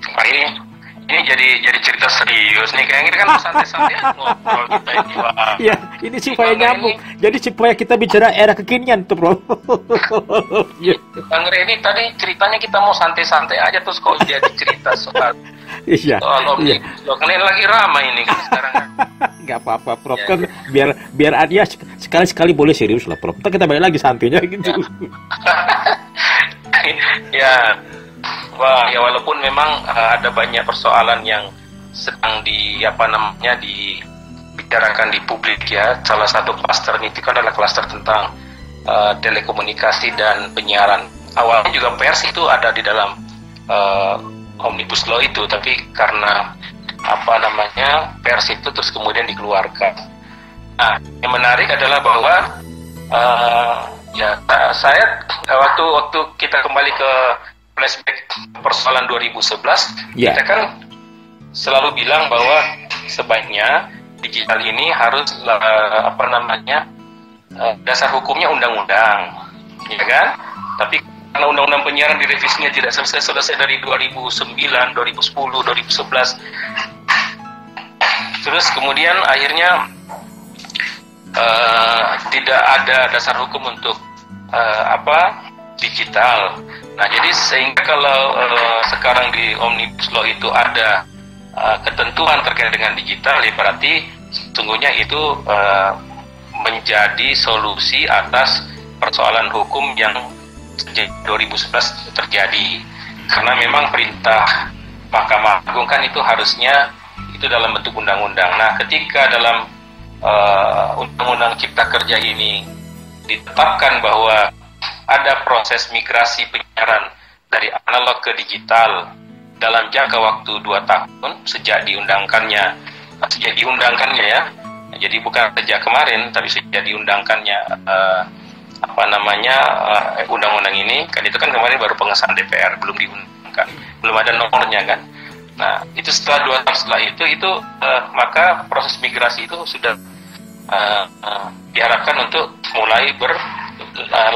Ini jadi jadi cerita serius nih kayak ini kan santai-santai ngobrol kita ini [laughs] Iya, ini supaya nyambung. Ini... Jadi supaya kita bicara era kekinian tuh, Bro. [laughs] Iya. Bang Reni tadi ceritanya kita mau santai-santai aja terus kok jadi cerita soal [laughs] Iya. Soal objek. Iya. Kan ini lagi ramai ini kan sekarang. Gak apa-apa, Prof. Ya, kan ya. biar biar dia sekali-sekali boleh serius lah, Prof. Kita kita balik lagi santainya gitu. ya, Wah, ya walaupun memang uh, ada banyak persoalan yang sedang di apa namanya dibicarakan di publik ya. Salah satu klaster itu kan adalah klaster tentang uh, telekomunikasi dan penyiaran. Awalnya juga pers itu ada di dalam uh, omnibus law itu, tapi karena apa namanya pers itu terus kemudian dikeluarkan. Nah, yang menarik adalah bahwa uh, ya saya waktu waktu kita kembali ke flashback persoalan 2011, yeah. kita kan selalu bilang bahwa sebaiknya digital ini harus uh, apa namanya uh, dasar hukumnya undang-undang, ya kan? Tapi karena undang-undang penyiaran direvisinya tidak selesai-selesai dari 2009, 2010, 2011, terus kemudian akhirnya uh, tidak ada dasar hukum untuk uh, apa digital. Nah, jadi sehingga kalau uh, sekarang di Omnibus Law itu ada uh, ketentuan terkait dengan digital, ya berarti sesungguhnya itu uh, menjadi solusi atas persoalan hukum yang sejak 2011 terjadi. Karena memang perintah Mahkamah Agung kan itu harusnya itu dalam bentuk undang-undang. Nah, ketika dalam undang-undang uh, Cipta Kerja ini ditetapkan bahwa ada proses migrasi penyiaran dari analog ke digital. Dalam jangka waktu dua tahun sejak diundangkannya. Sejak diundangkannya ya. Jadi bukan sejak kemarin, tapi sejak diundangkannya uh, apa namanya uh, undang-undang ini, kan itu kan kemarin baru pengesahan DPR, belum diundangkan, belum ada nomornya kan. Nah, itu setelah dua tahun setelah itu, itu uh, maka proses migrasi itu sudah uh, uh, diharapkan untuk mulai berlangsung uh,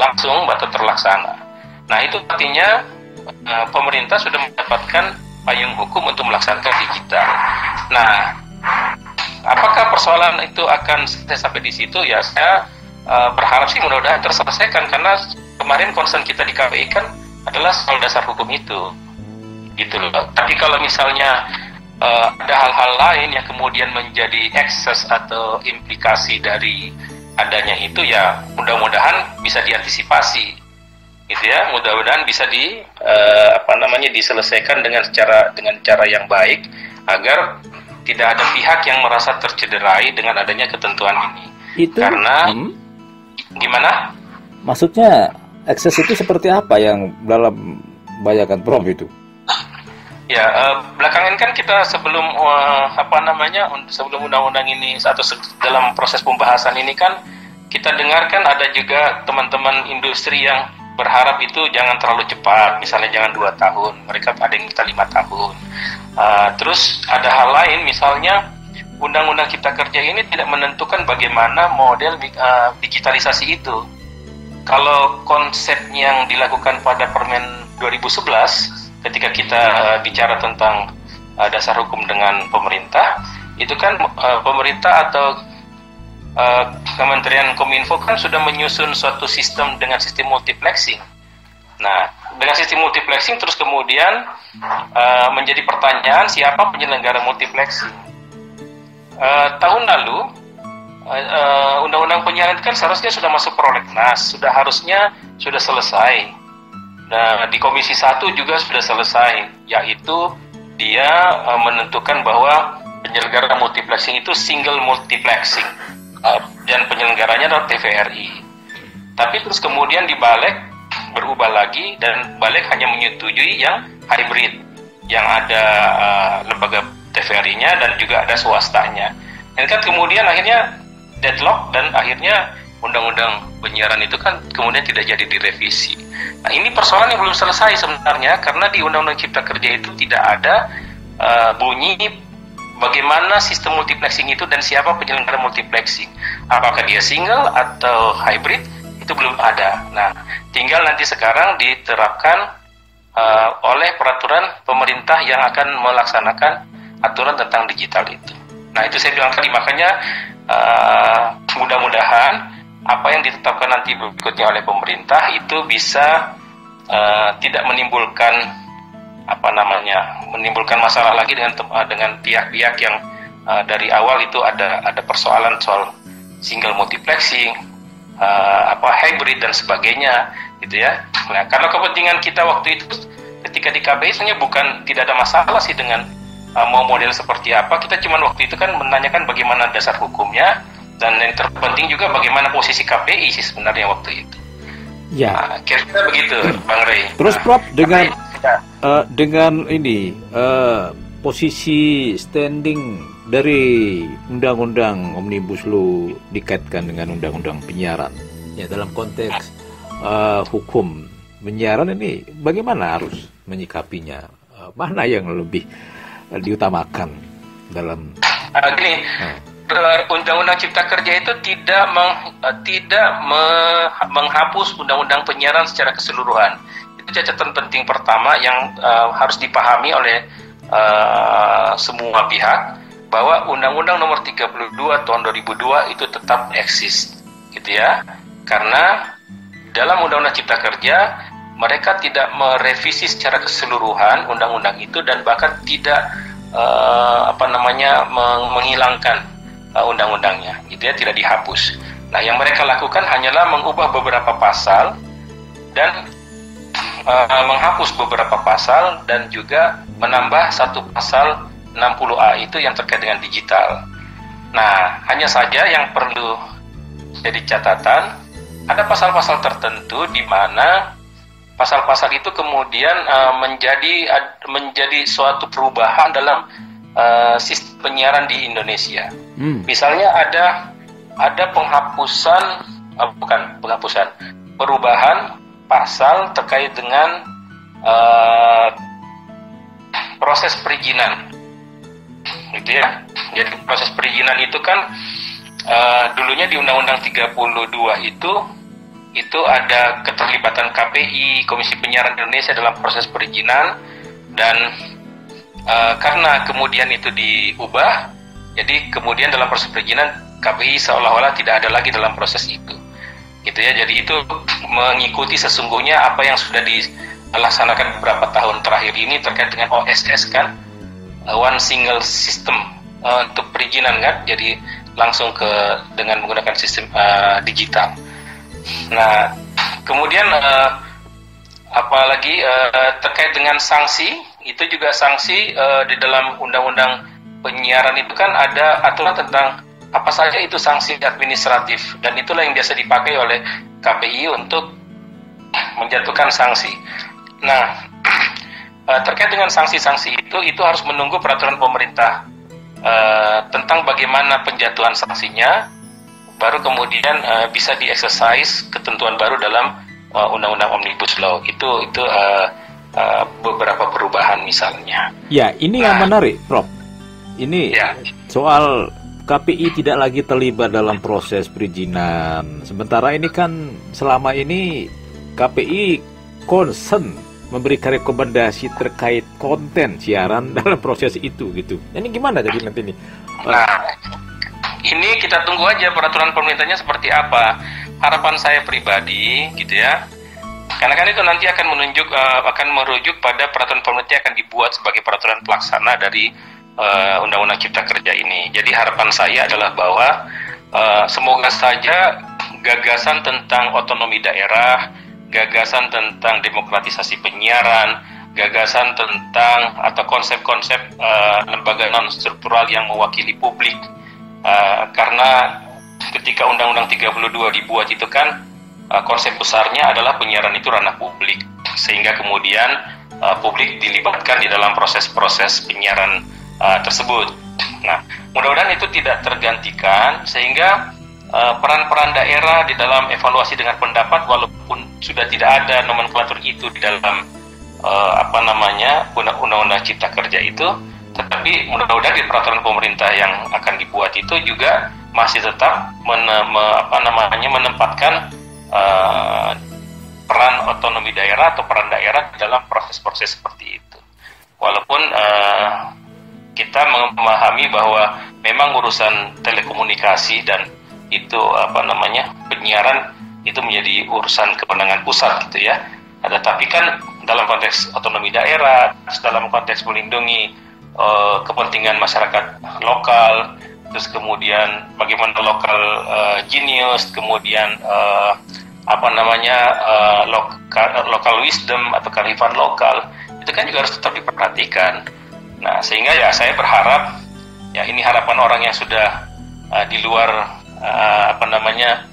atau terlaksana. Nah, itu artinya uh, pemerintah sudah mendapatkan payung hukum untuk melaksanakan digital. Nah, apakah persoalan itu akan sampai di situ? Ya, saya uh, berharap sih mudah-mudahan terselesaikan karena kemarin concern kita di KPI kan adalah soal dasar hukum itu gitu loh. Tapi kalau misalnya uh, ada hal-hal lain yang kemudian menjadi ekses atau implikasi dari adanya itu ya mudah-mudahan bisa diantisipasi gitu ya. Mudah-mudahan bisa di uh, apa namanya diselesaikan dengan cara dengan cara yang baik agar tidak ada pihak yang merasa tercederai dengan adanya ketentuan ini. Itu karena hmm? gimana? Maksudnya ekses itu seperti apa yang dalam bayangan Prof itu Ya, uh, belakangan kan kita sebelum uh, apa namanya sebelum undang-undang ini atau dalam proses pembahasan ini kan kita dengarkan ada juga teman-teman industri yang berharap itu jangan terlalu cepat, misalnya jangan dua tahun, mereka ada yang minta lima tahun. Uh, terus ada hal lain, misalnya undang-undang cipta kerja ini tidak menentukan bagaimana model uh, digitalisasi itu. Kalau konsep yang dilakukan pada Permen 2011 ketika kita uh, bicara tentang uh, dasar hukum dengan pemerintah, itu kan uh, pemerintah atau uh, Kementerian Kominfo kan sudah menyusun suatu sistem dengan sistem multiplexing. Nah, dengan sistem multiplexing terus kemudian uh, menjadi pertanyaan siapa penyelenggara multiplexing. Uh, tahun lalu undang-undang uh, penyiaran kan seharusnya sudah masuk prolegnas, sudah harusnya sudah selesai. Nah, di Komisi 1 juga sudah selesai, yaitu dia uh, menentukan bahwa penyelenggara multiplexing itu single multiplexing uh, dan penyelenggaranya adalah TVRI. Tapi terus kemudian dibalik berubah lagi dan balik hanya menyetujui yang hybrid, yang ada uh, lembaga TVRI-nya dan juga ada swastanya. Dan kan kemudian akhirnya deadlock dan akhirnya undang-undang penyiaran itu kan kemudian tidak jadi direvisi. Nah ini persoalan yang belum selesai sebenarnya karena di Undang-Undang Cipta Kerja itu tidak ada uh, bunyi bagaimana sistem multiplexing itu dan siapa penyelenggara multiplexing. Apakah dia single atau hybrid itu belum ada. Nah tinggal nanti sekarang diterapkan uh, oleh peraturan pemerintah yang akan melaksanakan aturan tentang digital itu. Nah itu saya bilang tadi makanya uh, mudah-mudahan apa yang ditetapkan nanti berikutnya oleh pemerintah itu bisa uh, tidak menimbulkan apa namanya menimbulkan masalah lagi dengan uh, dengan pihak-pihak yang uh, dari awal itu ada ada persoalan soal single multiplexing uh, apa hybrid dan sebagainya gitu ya. Nah karena kepentingan kita waktu itu ketika di KBI sebenarnya bukan tidak ada masalah sih dengan uh, mau model seperti apa. Kita cuma waktu itu kan menanyakan bagaimana dasar hukumnya dan yang terpenting juga bagaimana posisi KPI sih sebenarnya waktu itu. Ya. Nah, kira-kira begitu, Bang Rey. Terus nah, Prof dengan ya. uh, dengan ini uh, posisi standing dari undang-undang omnibus law dikaitkan dengan undang-undang penyiaran. Ya dalam konteks uh, hukum penyiaran ini bagaimana harus menyikapinya? Uh, mana yang lebih uh, diutamakan dalam? Uh, gini. Uh Undang-Undang Cipta Kerja itu tidak meng, uh, tidak me, menghapus Undang-Undang Penyiaran secara keseluruhan. Itu catatan penting pertama yang uh, harus dipahami oleh uh, semua pihak bahwa Undang-Undang Nomor 32 Tahun 2002 itu tetap eksis, gitu ya. Karena dalam Undang-Undang Cipta Kerja mereka tidak merevisi secara keseluruhan undang-undang itu dan bahkan tidak uh, apa namanya menghilangkan undang-undangnya, gitu ya, tidak dihapus. Nah, yang mereka lakukan hanyalah mengubah beberapa pasal dan uh, menghapus beberapa pasal dan juga menambah satu pasal 60A itu yang terkait dengan digital. Nah, hanya saja yang perlu jadi catatan, ada pasal-pasal tertentu di mana pasal-pasal itu kemudian uh, menjadi uh, menjadi suatu perubahan dalam uh, sistem penyiaran di Indonesia Hmm. Misalnya ada ada penghapusan, oh, bukan penghapusan, perubahan pasal terkait dengan uh, proses perizinan, gitu ya. Jadi proses perizinan itu kan uh, dulunya di Undang-Undang 32 itu itu ada keterlibatan KPI Komisi Penyiaran Indonesia dalam proses perizinan dan uh, karena kemudian itu diubah jadi kemudian dalam proses perizinan KPI seolah-olah tidak ada lagi dalam proses itu. Gitu ya jadi itu mengikuti sesungguhnya apa yang sudah dilaksanakan beberapa tahun terakhir ini terkait dengan OSS kan? One single system uh, untuk perizinan kan? Jadi langsung ke dengan menggunakan sistem uh, digital. Nah, kemudian uh, apalagi uh, terkait dengan sanksi, itu juga sanksi uh, di dalam undang-undang penyiaran itu kan ada aturan tentang apa saja itu sanksi administratif dan itulah yang biasa dipakai oleh KPI untuk menjatuhkan sanksi. Nah, [clears throat] terkait dengan sanksi-sanksi itu itu harus menunggu peraturan pemerintah uh, tentang bagaimana penjatuhan sanksinya baru kemudian uh, bisa dieksersis ketentuan baru dalam uh, undang-undang omnibus law itu itu uh, uh, beberapa perubahan misalnya. Ya, ini nah, yang menarik, Prof. Ini ya. soal KPI tidak lagi terlibat dalam proses perizinan. Sementara ini kan selama ini KPI concern memberikan rekomendasi terkait konten siaran [laughs] dalam proses itu gitu. Ini gimana jadi nanti ini? Nah, ini kita tunggu aja peraturan pemerintahnya seperti apa. Harapan saya pribadi gitu ya. Karena kan itu nanti akan menunjuk uh, akan merujuk pada peraturan pemerintah yang akan dibuat sebagai peraturan pelaksana dari uh, Undang-Undang Cipta Kerja ini. Jadi harapan saya adalah bahwa uh, semoga saja gagasan tentang otonomi daerah, gagasan tentang demokratisasi penyiaran, gagasan tentang atau konsep-konsep uh, lembaga non struktural yang mewakili publik uh, karena ketika Undang-Undang 32 dibuat itu kan uh, konsep besarnya adalah penyiaran itu ranah publik sehingga kemudian uh, publik dilibatkan di dalam proses-proses penyiaran uh, tersebut. Nah, mudah-mudahan itu tidak tergantikan sehingga peran-peran uh, daerah di dalam evaluasi dengan pendapat walaupun sudah tidak ada nomenklatur itu di dalam uh, apa namanya undang-undang cipta kerja itu tetapi mudah-mudahan di peraturan pemerintah yang akan dibuat itu juga masih tetap apa namanya menempatkan uh, peran otonomi daerah atau peran daerah dalam proses-proses seperti itu. Walaupun uh, kita memahami bahwa memang urusan telekomunikasi dan itu apa namanya penyiaran itu menjadi urusan kewenangan pusat gitu ya. Ada tapi kan dalam konteks otonomi daerah, dalam konteks melindungi uh, kepentingan masyarakat lokal, terus kemudian bagaimana lokal uh, genius, kemudian uh, apa namanya uh, lokal, lokal wisdom atau kearifan lokal itu kan juga harus tetap diperhatikan. Nah sehingga ya saya berharap ya ini harapan orang yang sudah uh, di luar uh, apa namanya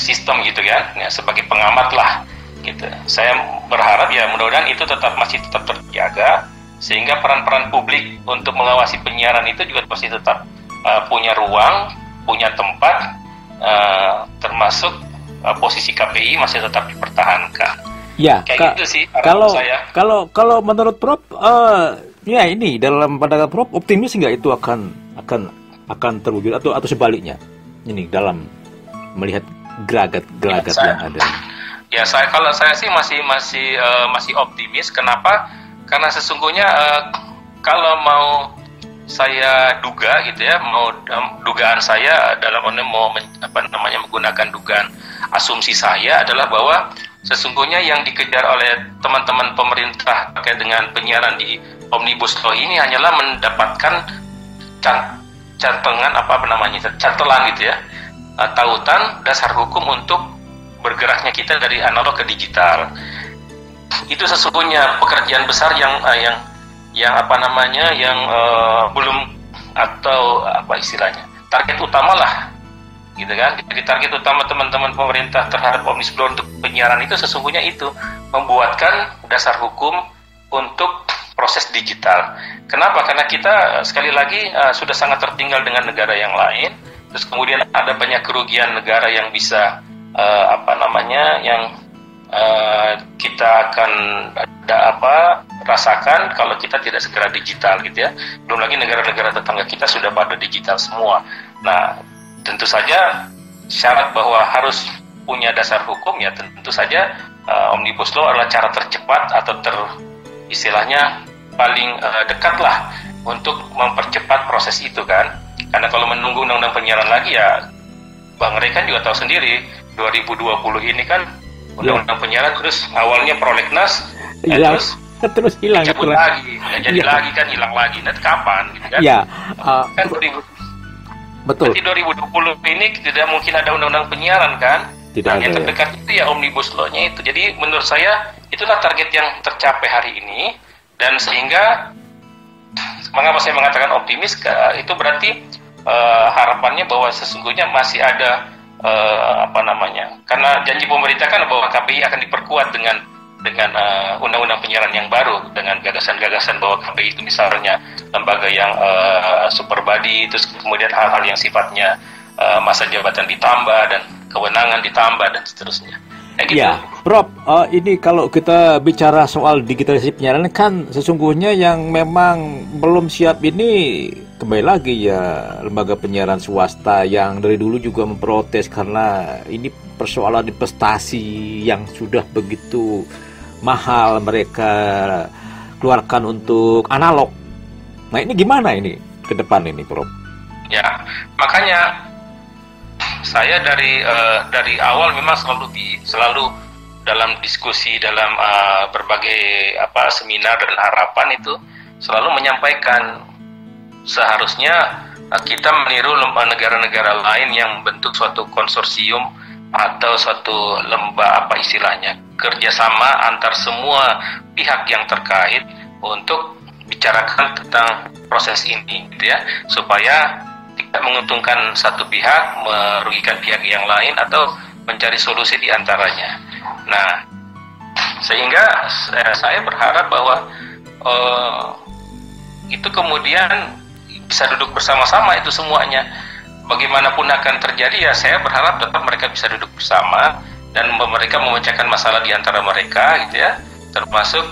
sistem gitu kan, ya sebagai pengamat lah gitu. Saya berharap ya mudah-mudahan itu tetap masih tetap terjaga sehingga peran-peran publik untuk mengawasi penyiaran itu juga pasti tetap uh, punya ruang, punya tempat, uh, termasuk uh, posisi KPI masih tetap dipertahankan. Ya, kayak gitu sih. Kalau saya. kalau kalau menurut Prof, uh, ya ini dalam pandangan Prof optimis nggak itu akan akan akan terwujud atau atau sebaliknya ini dalam melihat gelagat-gelagat ya, yang ada. Ya saya kalau saya sih masih masih uh, masih optimis. Kenapa? karena sesungguhnya uh, kalau mau saya duga gitu ya mau um, dugaan saya dalam mau men, apa namanya menggunakan dugaan asumsi saya adalah bahwa sesungguhnya yang dikejar oleh teman-teman pemerintah terkait dengan penyiaran di omnibus law ini hanyalah mendapatkan cantengan apa, namanya cantelan gitu ya. Uh, tautan dasar hukum untuk bergeraknya kita dari analog ke digital. Itu sesungguhnya pekerjaan besar yang uh, yang yang apa namanya yang uh, belum atau apa istilahnya target utama lah gitu kan jadi target utama teman-teman pemerintah terhadap omnibus law untuk penyiaran itu sesungguhnya itu membuatkan dasar hukum untuk proses digital. Kenapa? Karena kita sekali lagi uh, sudah sangat tertinggal dengan negara yang lain. Terus kemudian ada banyak kerugian negara yang bisa uh, apa namanya yang uh, kita akan ada apa rasakan kalau kita tidak segera digital gitu ya. Belum lagi negara-negara tetangga kita sudah pada digital semua. Nah, tentu saja syarat bahwa harus punya dasar hukum ya tentu saja uh, omnibus law adalah cara tercepat atau ter istilahnya paling uh, dekat lah untuk mempercepat proses itu kan. Karena kalau menunggu undang-undang penyiaran lagi ya Bang Rey kan juga tahu sendiri 2020 ini kan ya. undang-undang penyiaran terus awalnya prolegnas ya, terus terus hilang lagi ya, jadi ya. lagi kan hilang lagi nanti kapan gitu kan. Ya uh, kan 2000, betul. Nanti 2020 ini tidak mungkin ada undang-undang penyiaran kan? Tidak nah, ada, yang terdekat ya. itu ya omnibus law-nya itu. Jadi menurut saya itulah target yang tercapai hari ini. Dan sehingga mengapa saya mengatakan optimis? Itu berarti uh, harapannya bahwa sesungguhnya masih ada uh, apa namanya? Karena janji pemerintah kan bahwa KPI akan diperkuat dengan dengan uh, undang-undang penyiaran yang baru dengan gagasan-gagasan bahwa KPI itu misalnya lembaga yang uh, super body terus kemudian hal-hal yang sifatnya uh, masa jabatan ditambah dan kewenangan ditambah dan seterusnya. gitu. Ya, Prof, uh, ini kalau kita bicara soal digitalisasi penyiaran kan sesungguhnya yang memang belum siap ini kembali lagi ya lembaga penyiaran swasta yang dari dulu juga memprotes karena ini persoalan investasi yang sudah begitu mahal mereka keluarkan untuk analog. Nah ini gimana ini ke depan ini, Prof? Ya, makanya saya dari uh, dari awal memang selalu di selalu dalam diskusi dalam uh, berbagai apa seminar dan harapan itu selalu menyampaikan seharusnya uh, kita meniru negara-negara lain yang bentuk suatu konsorsium atau suatu lembah apa istilahnya kerjasama antar semua pihak yang terkait untuk bicarakan tentang proses ini gitu ya supaya tidak menguntungkan satu pihak, merugikan pihak yang lain atau mencari solusi di antaranya. Nah, sehingga saya berharap bahwa uh, itu kemudian bisa duduk bersama-sama itu semuanya. Bagaimanapun akan terjadi ya saya berharap tetap mereka bisa duduk bersama dan mereka memecahkan masalah di antara mereka gitu ya, termasuk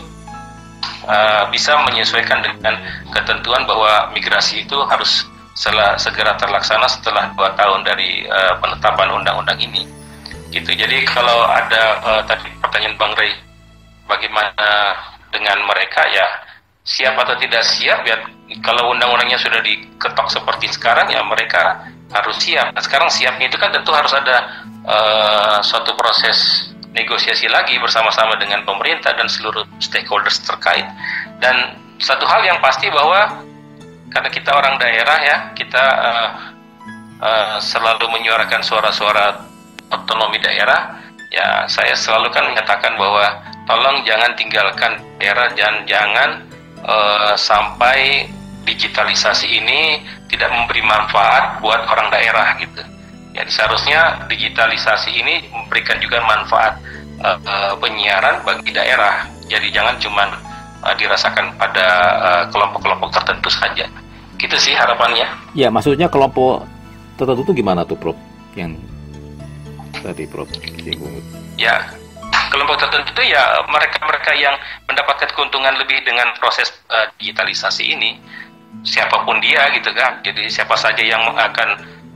uh, bisa menyesuaikan dengan ketentuan bahwa migrasi itu harus setelah segera terlaksana setelah dua tahun dari uh, penetapan undang-undang ini. Gitu. Jadi kalau ada uh, tadi pertanyaan bang Ray bagaimana dengan mereka? Ya siap atau tidak siap? Ya kalau undang-undangnya sudah diketok seperti sekarang ya mereka harus siap. Nah, sekarang siapnya itu kan tentu harus ada uh, suatu proses negosiasi lagi bersama-sama dengan pemerintah dan seluruh stakeholders terkait. Dan satu hal yang pasti bahwa karena kita orang daerah ya kita uh, uh, selalu menyuarakan suara-suara otonomi daerah ya saya selalu kan menyatakan bahwa tolong jangan tinggalkan daerah dan jangan uh, sampai digitalisasi ini tidak memberi manfaat buat orang daerah gitu ya seharusnya digitalisasi ini memberikan juga manfaat uh, uh, penyiaran bagi daerah jadi jangan cuma uh, dirasakan pada kelompok-kelompok uh, tertentu saja Gitu sih harapannya. Ya, maksudnya kelompok tertentu itu gimana tuh, Prof? Yang tadi Prof singgung. Ya, kelompok tertentu itu ya mereka-mereka yang mendapatkan keuntungan lebih dengan proses uh, digitalisasi ini. Siapa pun dia gitu kan. Jadi siapa saja yang akan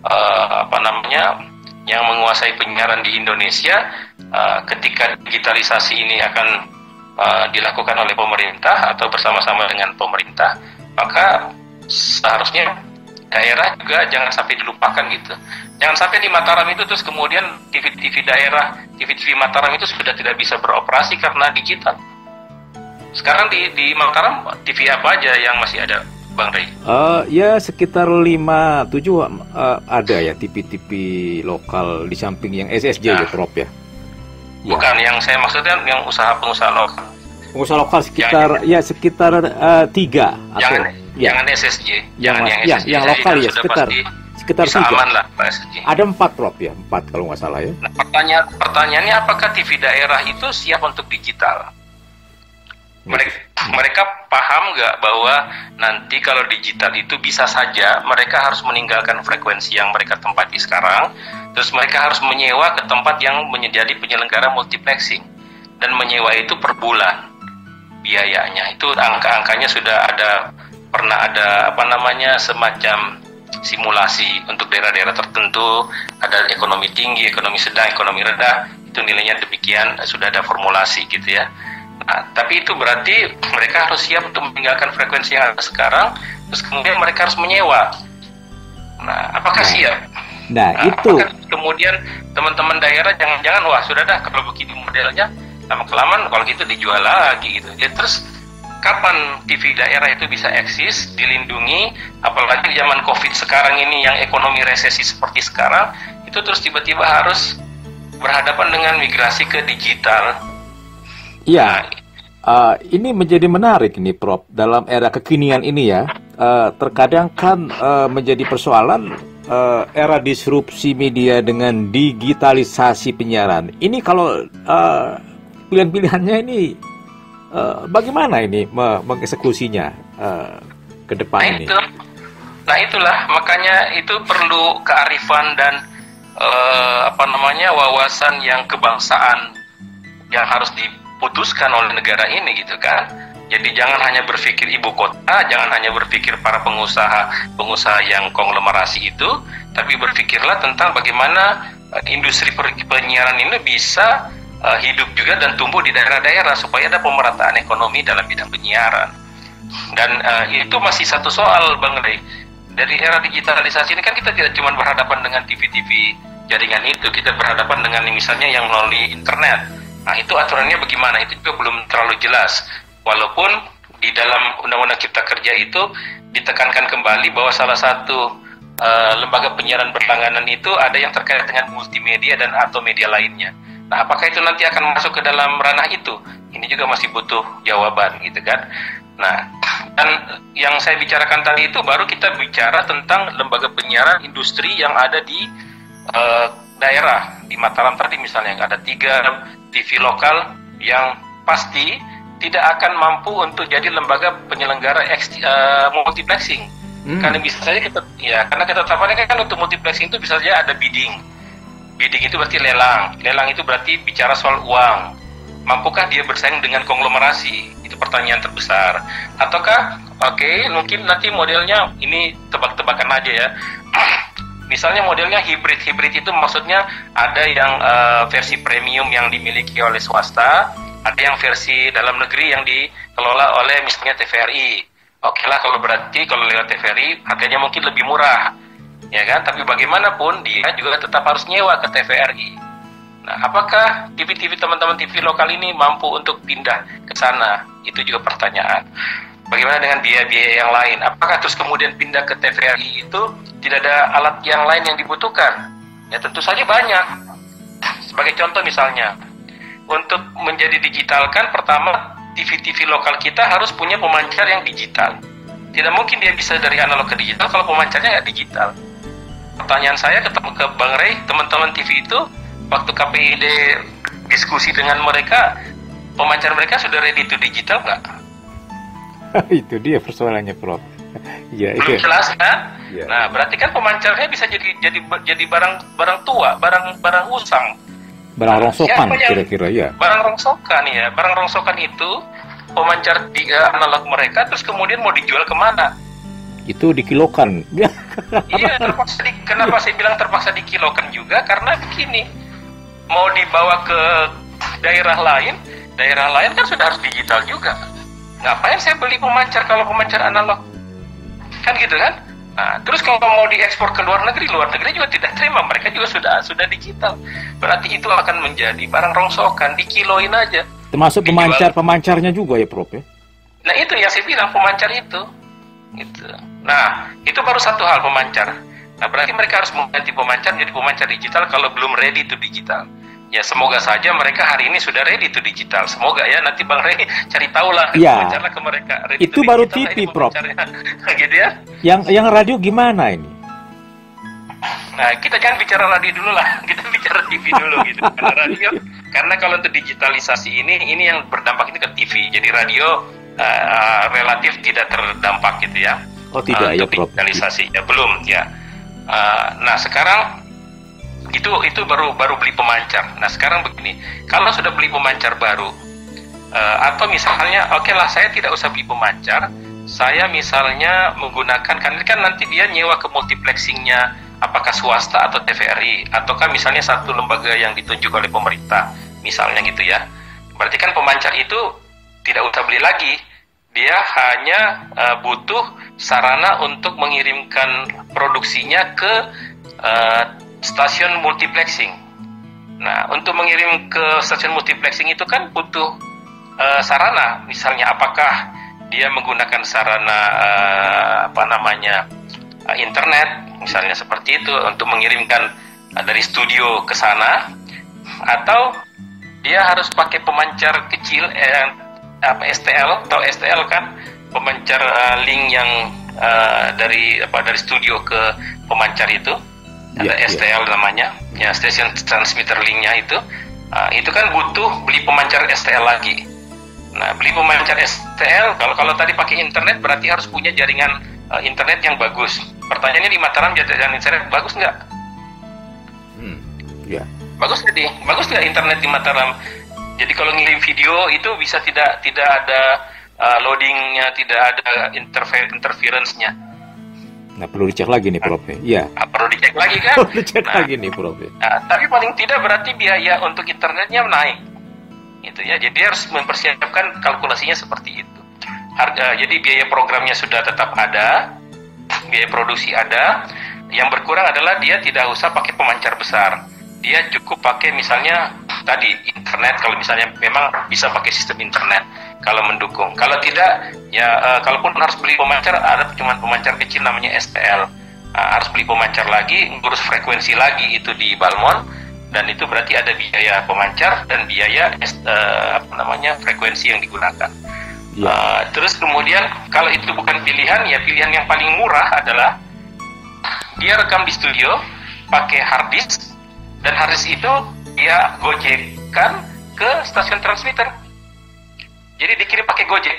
uh, apa namanya yang menguasai penyiaran di Indonesia uh, ketika digitalisasi ini akan uh, dilakukan oleh pemerintah atau bersama-sama dengan pemerintah, maka seharusnya daerah juga jangan sampai dilupakan gitu. Jangan sampai di Mataram itu terus kemudian TV-TV daerah, TV-TV Mataram itu sudah tidak bisa beroperasi karena digital. Sekarang di di Mataram TV apa aja yang masih ada, Bang Ray? Uh, ya sekitar 5 7 uh, ada ya TV-TV lokal di samping yang SSJ nah, ya, Prof ya. Bukan ya. yang saya maksudnya yang usaha pengusaha lokal. Pengusaha lokal sekitar yang, ya sekitar uh, tiga. Jangan, ya. jangan SSJ, jangan yang, yang SSJ. Yang lokal ya sekitar sekitar tiga. aman lah Pak. Ada empat Prof ya, empat kalau nggak salah ya. Nah, pertanyaan pertanyaannya apakah TV daerah itu siap untuk digital? Mereka, mereka paham nggak bahwa nanti kalau digital itu bisa saja mereka harus meninggalkan frekuensi yang mereka tempati sekarang, terus mereka harus menyewa ke tempat yang menjadi penyelenggara multiplexing dan menyewa itu per bulan biayanya itu angka-angkanya sudah ada pernah ada apa namanya semacam simulasi untuk daerah-daerah tertentu ada ekonomi tinggi, ekonomi sedang, ekonomi rendah itu nilainya demikian sudah ada formulasi gitu ya. Nah, tapi itu berarti mereka harus siap untuk meninggalkan frekuensi yang ada sekarang, terus kemudian mereka harus menyewa. Nah, apakah nah, siap? Nah, nah itu. Kemudian teman-teman daerah jangan-jangan wah sudah dah kalau begini modelnya lama kelamaan kalau gitu dijual lagi gitu. Ya terus kapan TV daerah itu bisa eksis, dilindungi, apalagi zaman COVID sekarang ini yang ekonomi resesi seperti sekarang, itu terus tiba-tiba harus berhadapan dengan migrasi ke digital. Iya, uh, ini menjadi menarik ini, Prof. Dalam era kekinian ini ya, uh, terkadang kan uh, menjadi persoalan uh, era disrupsi media dengan digitalisasi penyiaran. Ini kalau uh, pilihan-pilihannya ini uh, bagaimana ini mengeksekusinya uh, ke depan nah, ini? Itu, nah itulah makanya itu perlu kearifan dan uh, apa namanya wawasan yang kebangsaan yang harus diputuskan oleh negara ini gitu kan. Jadi jangan hanya berpikir ibu kota, jangan hanya berpikir para pengusaha pengusaha yang konglomerasi itu, tapi berpikirlah tentang bagaimana industri penyiaran ini bisa uh, hidup juga dan tumbuh di daerah-daerah supaya ada pemerataan ekonomi dalam bidang penyiaran. Dan uh, itu masih satu soal Bang Rey dari era digitalisasi ini kan kita tidak cuma berhadapan dengan TV-TV jaringan itu, kita berhadapan dengan misalnya yang melalui internet. Nah itu aturannya bagaimana? Itu juga belum terlalu jelas. Walaupun di dalam Undang-Undang Cipta Kerja itu ditekankan kembali bahwa salah satu uh, lembaga penyiaran berlangganan itu ada yang terkait dengan multimedia dan atau media lainnya. Nah, apakah itu nanti akan masuk ke dalam ranah itu? Ini juga masih butuh jawaban, gitu kan? Nah, dan yang saya bicarakan tadi itu baru kita bicara tentang lembaga penyiaran industri yang ada di uh, daerah di Mataram tadi misalnya ada tiga TV lokal yang pasti tidak akan mampu untuk jadi lembaga penyelenggara uh, multiplexing. Hmm. Karena bisa saja kita ya karena ketetapannya kan untuk multiplexing itu bisa saja ada bidding Bidding itu berarti lelang. Lelang itu berarti bicara soal uang. Mampukah dia bersaing dengan konglomerasi? Itu pertanyaan terbesar. Ataukah, oke, okay, mungkin nanti modelnya ini tebak-tebakan aja ya. Misalnya modelnya hybrid. Hybrid itu maksudnya ada yang uh, versi premium yang dimiliki oleh swasta, ada yang versi dalam negeri yang dikelola oleh misalnya TVRI. Oke okay lah kalau berarti kalau lewat TVRI harganya mungkin lebih murah ya kan? Tapi bagaimanapun dia juga tetap harus nyewa ke TVRI. Nah, apakah TV-TV teman-teman TV lokal ini mampu untuk pindah ke sana? Itu juga pertanyaan. Bagaimana dengan biaya-biaya yang lain? Apakah terus kemudian pindah ke TVRI itu tidak ada alat yang lain yang dibutuhkan? Ya tentu saja banyak. Sebagai contoh misalnya, untuk menjadi digital kan pertama TV-TV lokal kita harus punya pemancar yang digital. Tidak mungkin dia bisa dari analog ke digital kalau pemancarnya nggak digital pertanyaan saya ke, ke Bang Ray, teman-teman TV itu waktu KPID diskusi dengan mereka, pemancar mereka sudah ready to digital nggak? [laughs] itu dia persoalannya, Prof. [laughs] ya, Belum jelas kan? Ya. Nah, berarti kan pemancarnya bisa jadi jadi jadi barang barang tua, barang barang usang. Barang rongsokan kira-kira ya. Barang rongsokan ya, barang rongsokan itu pemancar di uh, analog mereka terus kemudian mau dijual ke mana? itu dikilokan. [laughs] iya, terpaksa di, kenapa saya bilang terpaksa dikilokan juga karena begini, mau dibawa ke daerah lain, daerah lain kan sudah harus digital juga. Ngapain saya beli pemancar kalau pemancar analog? Kan gitu kan? Nah, terus kalau mau diekspor ke luar negeri, luar negeri juga tidak terima. Mereka juga sudah sudah digital. Berarti itu akan menjadi barang rongsokan, dikiloin aja. Termasuk pemancar-pemancarnya juga ya, Prof ya? Nah, itu yang saya bilang pemancar itu. Gitu. Nah, itu baru satu hal pemancar. Nah, berarti mereka harus mengganti pemancar menjadi pemancar digital kalau belum ready to digital. Ya, semoga saja mereka hari ini sudah ready to digital. Semoga ya nanti Bang Rey cari tahu lah ya. ke mereka. Ready itu baru digital, TV, Prof. [laughs] gitu ya. Yang yang radio gimana ini? Nah, kita jangan bicara radio dulu lah. [laughs] Kita bicara TV dulu gitu. [laughs] Karena radio karena kalau untuk digitalisasi ini ini yang berdampak itu ke TV jadi radio uh, relatif tidak terdampak gitu ya oh tidak uh, ya digitalisasi ya belum ya uh, nah sekarang itu itu baru baru beli pemancar. Nah sekarang begini. Kalau sudah beli pemancar baru uh, atau misalnya oke okay lah saya tidak usah beli pemancar. Saya misalnya menggunakan kan kan nanti dia nyewa ke multiplexingnya apakah swasta atau TVRI ataukah misalnya satu lembaga yang ditunjuk oleh pemerintah misalnya gitu ya. Berarti kan pemancar itu tidak usah beli lagi. Dia hanya uh, butuh sarana untuk mengirimkan produksinya ke uh, stasiun multiplexing. Nah untuk mengirim ke stasiun multiplexing itu kan butuh uh, sarana. Misalnya apakah dia menggunakan sarana uh, apa namanya uh, internet misalnya seperti itu untuk mengirimkan uh, dari studio ke sana atau dia harus pakai pemancar kecil eh, apa STL atau STL kan? Pemancar uh, link yang uh, dari apa dari studio ke pemancar itu ada yeah, STL yeah. namanya ya station transmitter linknya itu uh, itu kan butuh beli pemancar STL lagi Nah, beli pemancar STL, kalau kalau tadi pakai internet berarti harus punya jaringan uh, internet yang bagus. Pertanyaannya di Mataram jaringan internet bagus nggak? Hmm, ya. Bagus nggak di? Bagus nggak internet di Mataram? Jadi kalau ngirim video itu bisa tidak tidak ada uh, loadingnya, tidak ada interfer interference-nya. Nah perlu dicek lagi nih Prof. Iya. Nah, perlu dicek lagi kan? [laughs] perlu dicek nah, lagi nih Prof. Nah, tapi paling tidak berarti biaya untuk internetnya naik. Gitu ya. Jadi harus mempersiapkan kalkulasinya seperti itu. Harga jadi biaya programnya sudah tetap ada biaya produksi ada. Yang berkurang adalah dia tidak usah pakai pemancar besar. Dia cukup pakai misalnya tadi internet. Kalau misalnya memang bisa pakai sistem internet kalau mendukung. Kalau tidak ya uh, kalaupun harus beli pemancar ada cuma pemancar kecil namanya STL uh, harus beli pemancar lagi ngurus frekuensi lagi itu di Balmon dan itu berarti ada biaya pemancar dan biaya uh, apa namanya frekuensi yang digunakan. Ya. Uh, terus kemudian kalau itu bukan pilihan ya pilihan yang paling murah adalah dia rekam di studio pakai hard disk dan hard disk itu dia gojekkan ke stasiun transmitter. Jadi dikirim pakai gojek.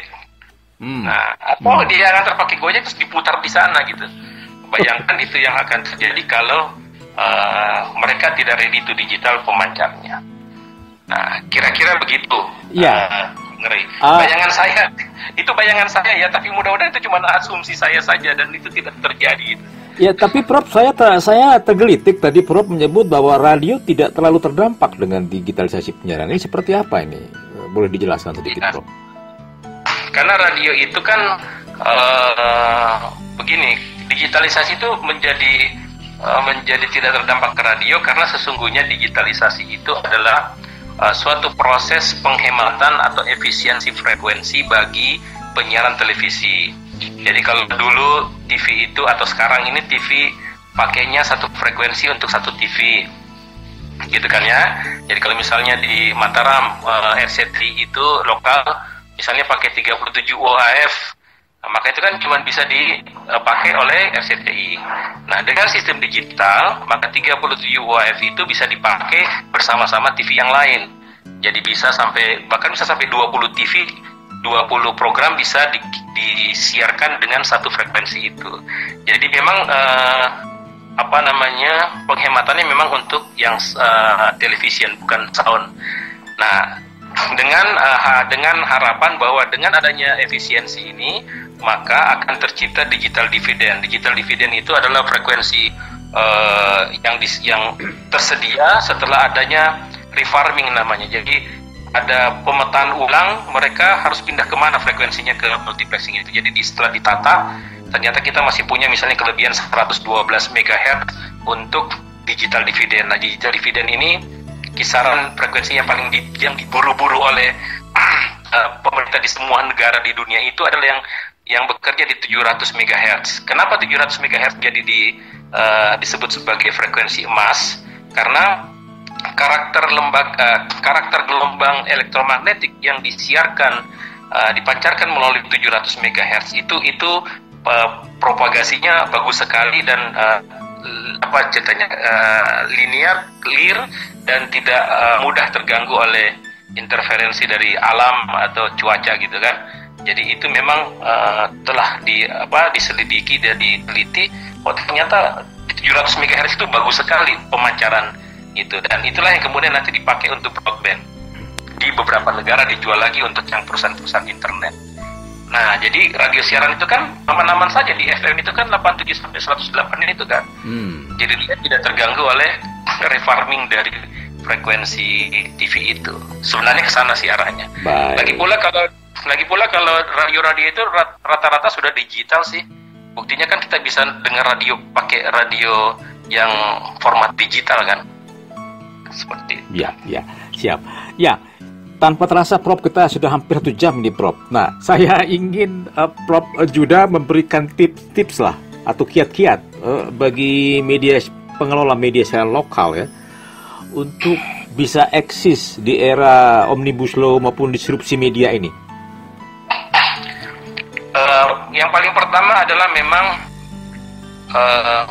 Hmm. Nah, atau hmm. dia ngantar pakai gojek terus diputar di sana gitu. Bayangkan itu yang akan terjadi kalau uh, mereka tidak ready to digital pemancarnya. Nah, kira-kira begitu. Iya. Uh, ngeri. Uh, bayangan saya, itu bayangan saya ya, tapi mudah-mudahan itu cuma asumsi saya saja dan itu tidak terjadi. Ya, tapi Prof, saya ter saya tergelitik tadi Prof menyebut bahwa radio tidak terlalu terdampak dengan digitalisasi penyiaran ini seperti apa ini? Boleh dijelaskan sedikit, ya. Prof? Karena radio itu kan uh, begini, digitalisasi itu menjadi uh, menjadi tidak terdampak ke radio karena sesungguhnya digitalisasi itu adalah uh, suatu proses penghematan atau efisiensi frekuensi bagi penyiaran televisi. Jadi kalau dulu TV itu atau sekarang ini TV pakainya satu frekuensi untuk satu TV, gitu kan ya. Jadi kalau misalnya di Mataram uh, RCTI itu lokal, misalnya pakai 37 UHF maka itu kan cuma bisa dipakai oleh RCTI. Nah, dengan sistem digital, maka 37 UHF itu bisa dipakai bersama-sama TV yang lain. Jadi bisa sampai bahkan bisa sampai 20 TV, 20 program bisa di, disiarkan dengan satu frekuensi itu. Jadi memang uh, apa namanya penghematannya memang untuk yang uh, television bukan sound. Nah, dengan uh, dengan harapan bahwa dengan adanya efisiensi ini maka akan tercipta digital dividend. Digital dividend itu adalah frekuensi uh, yang dis, yang tersedia setelah adanya refarming namanya. Jadi ada pemetaan ulang, mereka harus pindah ke mana frekuensinya ke multiplexing itu. Jadi setelah ditata, ternyata kita masih punya misalnya kelebihan 112 MHz untuk digital dividend. Nah, digital dividend ini kisaran frekuensi yang paling di, yang diburu-buru oleh uh, [clears throat] pemerintah di semua negara di dunia itu adalah yang yang bekerja di 700 MHz. Kenapa 700 MHz jadi di, uh, disebut sebagai frekuensi emas? Karena karakter lembag uh, karakter gelombang elektromagnetik yang disiarkan uh, dipancarkan melalui 700 MHz itu itu uh, propagasinya bagus sekali dan uh, apa ceritanya uh, linear, clear dan tidak uh, mudah terganggu oleh interferensi dari alam atau cuaca gitu kan. Jadi itu memang uh, telah di apa diselidiki dan diteliti. Oh ternyata 700 MHz itu bagus sekali pemancaran itu dan itulah yang kemudian nanti dipakai untuk broadband di beberapa negara dijual lagi untuk yang perusahaan-perusahaan internet. Nah, jadi radio siaran itu kan aman-aman saja di FM itu kan 87 sampai 108 itu kan. Hmm. Jadi dia tidak terganggu oleh refarming dari frekuensi TV itu. Sebenarnya ke sana sih arahnya. Baik. Lagi pula kalau lagi pula kalau radio-radio itu rata-rata sudah digital sih. Buktinya kan kita bisa dengar radio pakai radio yang format digital kan. Seperti itu. Ya, ya, siap. Ya, tanpa terasa Prof kita sudah hampir satu jam nih Prof. Nah, [laughs] saya ingin uh, Prof Juda memberikan tips-tips lah atau kiat-kiat uh, bagi media pengelola media saya lokal ya untuk bisa eksis di era omnibus law maupun disrupsi media ini. Uh, yang paling pertama adalah memang uh,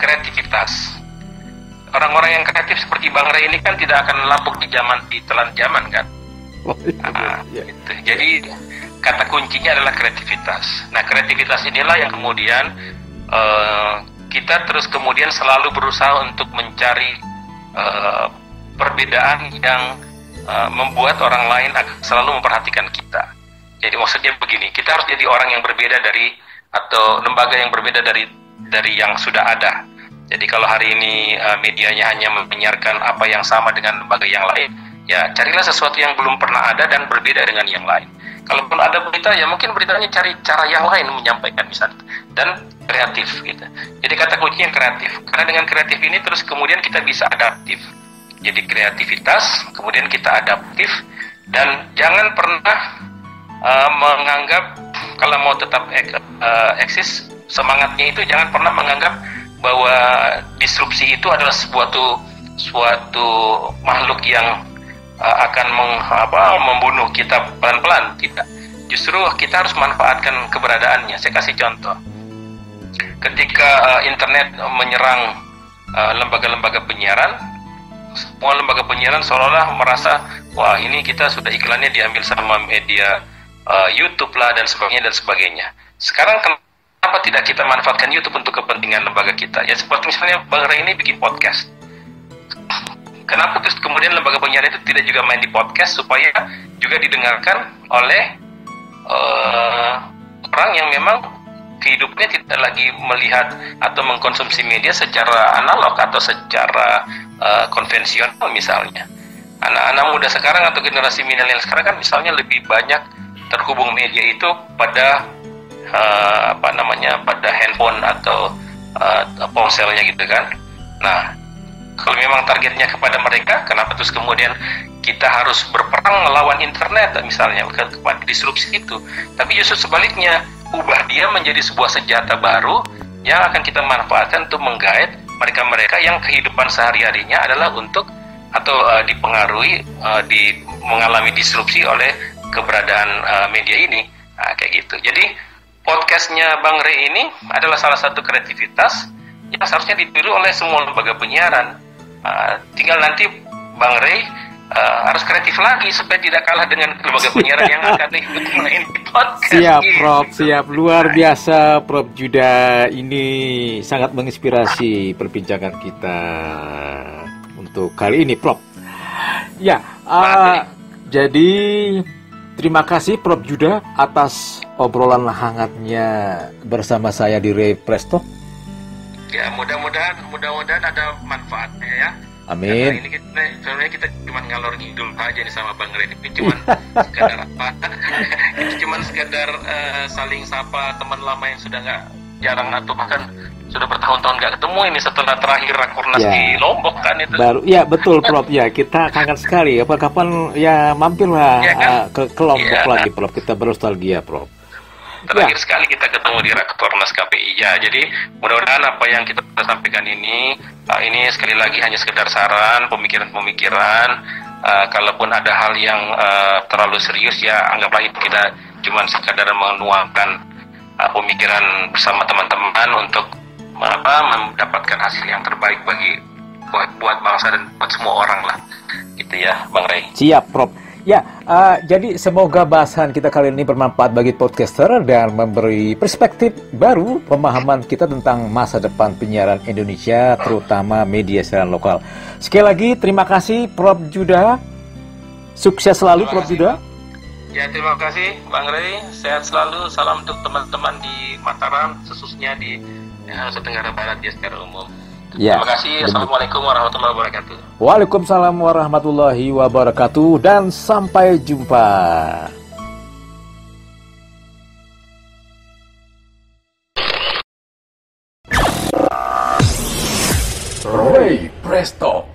kreativitas. Orang-orang yang kreatif seperti Bang Ray ini kan tidak akan lapuk di zaman di telan zaman kan Nah, gitu. Jadi kata kuncinya adalah kreativitas. Nah kreativitas inilah yang kemudian uh, kita terus kemudian selalu berusaha untuk mencari uh, perbedaan yang uh, membuat orang lain selalu memperhatikan kita. Jadi maksudnya begini, kita harus jadi orang yang berbeda dari atau lembaga yang berbeda dari dari yang sudah ada. Jadi kalau hari ini uh, medianya hanya menyiarkan apa yang sama dengan lembaga yang lain, ya carilah sesuatu yang belum pernah ada dan berbeda dengan yang lain. Kalaupun ada berita, ya mungkin beritanya cari cara yang lain menyampaikan misalnya dan kreatif gitu. Jadi kata kuncinya kreatif. Karena dengan kreatif ini terus kemudian kita bisa adaptif. Jadi kreativitas, kemudian kita adaptif dan jangan pernah uh, menganggap kalau mau tetap ek, uh, eksis semangatnya itu jangan pernah menganggap bahwa disrupsi itu adalah suatu suatu makhluk yang uh, akan meng, apa, membunuh kita pelan-pelan tidak. Justru kita harus manfaatkan keberadaannya. Saya kasih contoh. Ketika uh, internet menyerang uh, lembaga-lembaga uh, penyiaran semua lembaga penyiaran seolah-olah merasa wah ini kita sudah iklannya diambil sama media uh, YouTube lah dan sebagainya dan sebagainya. Sekarang kenapa tidak kita manfaatkan YouTube untuk kepentingan lembaga kita? Ya seperti misalnya Bang Ray ini bikin podcast Kenapa terus kemudian lembaga penyiaran itu tidak juga main di podcast supaya juga didengarkan oleh uh, orang yang memang hidupnya tidak lagi melihat atau mengkonsumsi media secara analog atau secara uh, konvensional misalnya. Anak-anak muda sekarang atau generasi milenial sekarang kan misalnya lebih banyak terhubung media itu pada uh, apa namanya pada handphone atau uh, ponselnya gitu kan. Nah, kalau memang targetnya kepada mereka, kenapa terus kemudian kita harus berperang melawan internet misalnya kepada disrupsi itu. Tapi justru sebaliknya, ubah dia menjadi sebuah senjata baru yang akan kita manfaatkan untuk menggait mereka-mereka yang kehidupan sehari-harinya adalah untuk atau uh, dipengaruhi uh, di mengalami disrupsi oleh keberadaan uh, media ini. Nah, kayak gitu. Jadi podcastnya Bang Rey ini adalah salah satu kreativitas yang seharusnya ditiru oleh semua lembaga penyiaran Uh, tinggal nanti Bang Ray uh, harus kreatif lagi supaya tidak kalah dengan lembaga penyiaran yang akan [laughs] ikut main di podcast. Siap, gitu. Prof. Siap. Luar biasa, Prof. Juda. Ini sangat menginspirasi perbincangan kita untuk kali ini, Prof. Ya, uh, jadi terima kasih Prof. Juda atas obrolan hangatnya bersama saya di Ray Presto ya mudah-mudahan mudah-mudahan ada manfaatnya ya Amin. Karena ini kita sebenarnya kita cuma ngalor ngidul aja nih sama Bang Ren. Ini cuma [laughs] sekedar apa? [laughs] ini cuma sekedar uh, saling sapa teman lama yang sudah nggak jarang atau bahkan sudah bertahun-tahun nggak ketemu ini setelah terakhir rakornas ya. di Lombok kan itu. Baru ya betul [laughs] Prof ya kita kangen sekali. Apa kapan ya mampirlah ya, kan? uh, ke, ke Lombok ya. lagi Prof. Kita bernostalgia Prof terakhir ya. sekali kita ketemu di Rakornas KPI ya jadi mudah-mudahan apa yang kita sampaikan ini uh, ini sekali lagi hanya sekedar saran pemikiran-pemikiran. Uh, kalaupun ada hal yang uh, terlalu serius ya anggaplah itu kita cuma sekadar menuangkan uh, pemikiran bersama teman-teman untuk apa mendapatkan hasil yang terbaik bagi buat buat bangsa dan buat semua orang lah. Gitu ya Bang Ray. Siap Prof Ya, uh, jadi semoga bahasan kita kali ini bermanfaat bagi podcaster dan memberi perspektif baru pemahaman kita tentang masa depan penyiaran Indonesia, terutama media siaran lokal. Sekali lagi, terima kasih Prof. Juda. Sukses selalu Prof. Juda. Ya, terima kasih Bang Ray. Sehat selalu. Salam untuk teman-teman di Mataram, khususnya di ya, Nusa Tenggara Barat ya secara umum. Ya. Terima kasih. Assalamualaikum warahmatullahi wabarakatuh. Waalaikumsalam warahmatullahi wabarakatuh dan sampai jumpa. Ray Presto.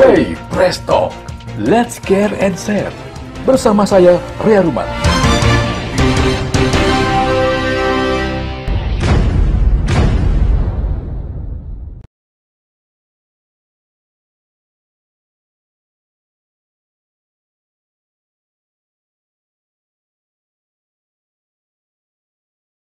Ray Presto. Let's care and share. Bersama saya Ria Ruman.